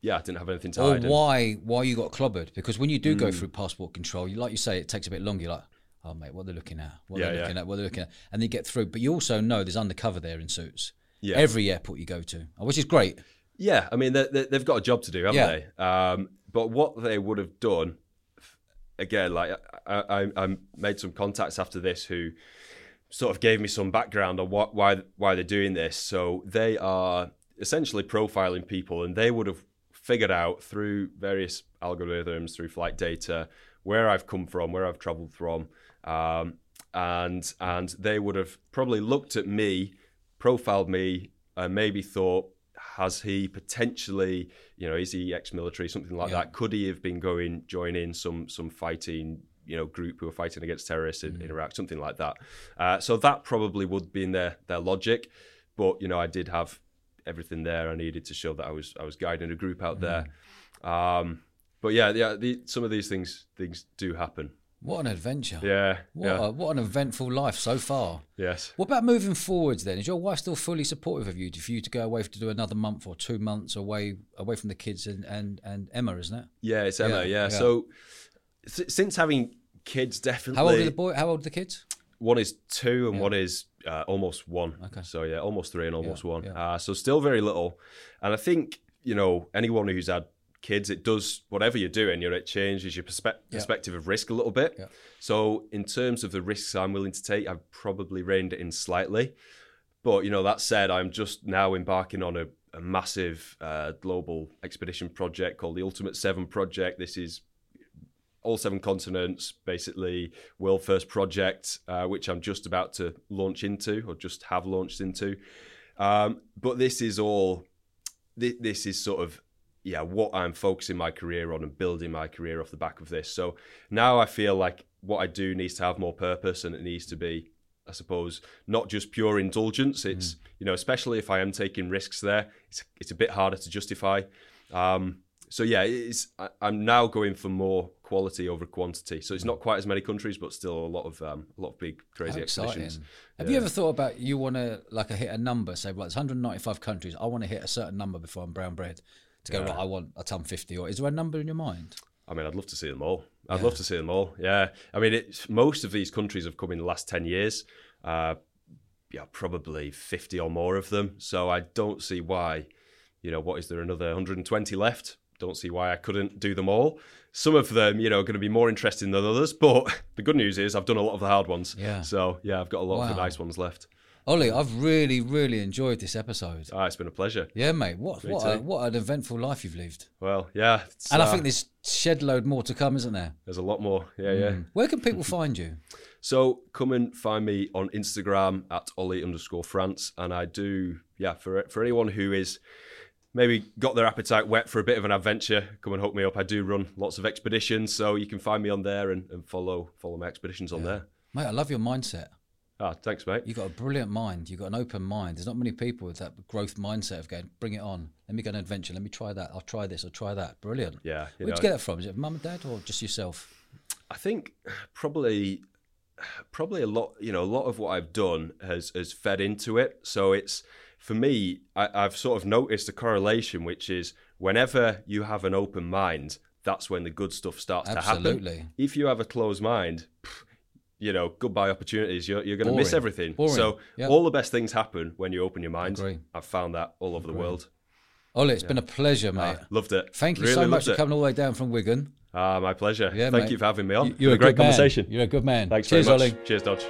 yeah, I didn't have anything to or hide. why why you got clobbered? Because when you do Hmm. go through passport control, you like you say, it takes a bit longer. You're like, oh mate, what they're looking at, what Yeah, they're yeah. looking at, what they're looking at, and you get through. But you also know there's undercover there in suits. Yeah. Every airport you go to, which is great. Yeah, I mean they, they've got a job to do, haven't Yeah. they? Um, but what they would have done, again, like I, I, I made some contacts after this who sort of gave me some background on what why why they're doing this. So they are essentially profiling people, and they would have figured out through various algorithms, through flight data, where I've come from, where I've travelled from, um, and and they would have probably looked at me, profiled me, and maybe thought, has he potentially, you know, is he ex-military, something like Yeah. that? Could he have been going joining some some fighting? You know, group who are fighting against terrorists in, in Iraq, something like that. Uh, so that probably would be in their their logic, but you know, I did have everything there I needed to show that I was I was guiding a group out there. Um, but yeah, yeah, the, some of these things things do happen. What an adventure! Yeah, What, yeah, a, what an eventful life so far. yes. What about moving forwards then? Is your wife still fully supportive of you? For you to go away to do another month or two months away away from the kids and and, and Emma, isn't it? Yeah, it's Emma. Yeah, Yeah. yeah. So s- since having kids, definitely. How old are the boy? How old are the kids? One is two and one is uh, almost one. Okay. So yeah, almost three and almost one. yeah. Uh, so still very little. And I think you know anyone who's had kids, it does whatever you're doing. You know, it changes your perspe- perspective of risk a little bit. Yeah. So in terms of the risks I'm willing to take, I've probably reined it in slightly. But you know, that said, I'm just now embarking on a, a massive uh, global expedition project called the Ultimate Seven Project. This is all seven continents, basically world first project, uh, which I'm just about to launch into or just have launched into. Um, but this is all, thi- this is sort of, yeah, what I'm focusing my career on and building my career off the back of this. So now I feel like what I do needs to have more purpose and it needs to be, I suppose, not just pure indulgence. It's, you know, especially if I am taking risks there, it's, it's a bit harder to justify. Um, so yeah, it's, I, I'm now going for more quality over quantity. So it's not quite as many countries, but still a lot of um, a lot of big crazy expeditions. Have you ever thought about you want to like hit a number? Say, well, it's 195 countries. I want to hit a certain number before I'm brown bread to go. Right, I want a ton 50. Or is there a number in your mind? I mean, I'd love to see them all. I'd love to see them all. Yeah, I mean, it's, most of these countries have come in the last ten years. Uh, yeah, probably fifty or more of them. So I don't see why. You know, what is there another 120 left? Don't see why I couldn't do them all. Some of them, you know, are going to be more interesting than others. But <laughs> the good news is I've done a lot of the hard ones. Yeah. So yeah, I've got a lot of the nice ones left. Oli, I've really, really enjoyed this episode. Ah, it's been a pleasure. Yeah, mate. What what a, what an eventful life you've lived. Well, yeah. And I uh, think there's shed load more to come, isn't there? there's a lot more. Yeah, yeah. Where can people find you? <laughs> So come and find me on Instagram at Oli underscore France, and I do yeah for for anyone who is maybe got their appetite wet for a bit of an adventure, come and hook me up. I do run lots of expeditions, so you can find me on there and, and follow follow my expeditions on there. Mate, I love your mindset. Ah, thanks, mate. You've got a brilliant mind. You've got an open mind. There's not many people with that growth mindset of going, bring it on. Let me go on an adventure. Let me try that. I'll try this. I'll try that. Brilliant. Yeah, Where'd know, you get that from? Is it mum and dad or just yourself? I think probably probably a lot you know a lot of what I've done has has fed into it. So it's for me, I, I've sort of noticed a correlation, which is whenever you have an open mind, that's when the good stuff starts to happen. Absolutely. happen. If you have a closed mind, pff, you know, goodbye opportunities. You're, you're going to miss everything. Boring. So Yeah. all the best things happen when you open your mind. Agree. I've found that all over the world. Oli, it's been a pleasure, mate. Ah, loved it. Thank you Really so much for coming all the way down from Wigan. Ah, my pleasure. Yeah, Thank mate. you for having me on. You're a, a great good man. conversation. You're a good man. Thanks Cheers, very much. Oli. Cheers, Dodge.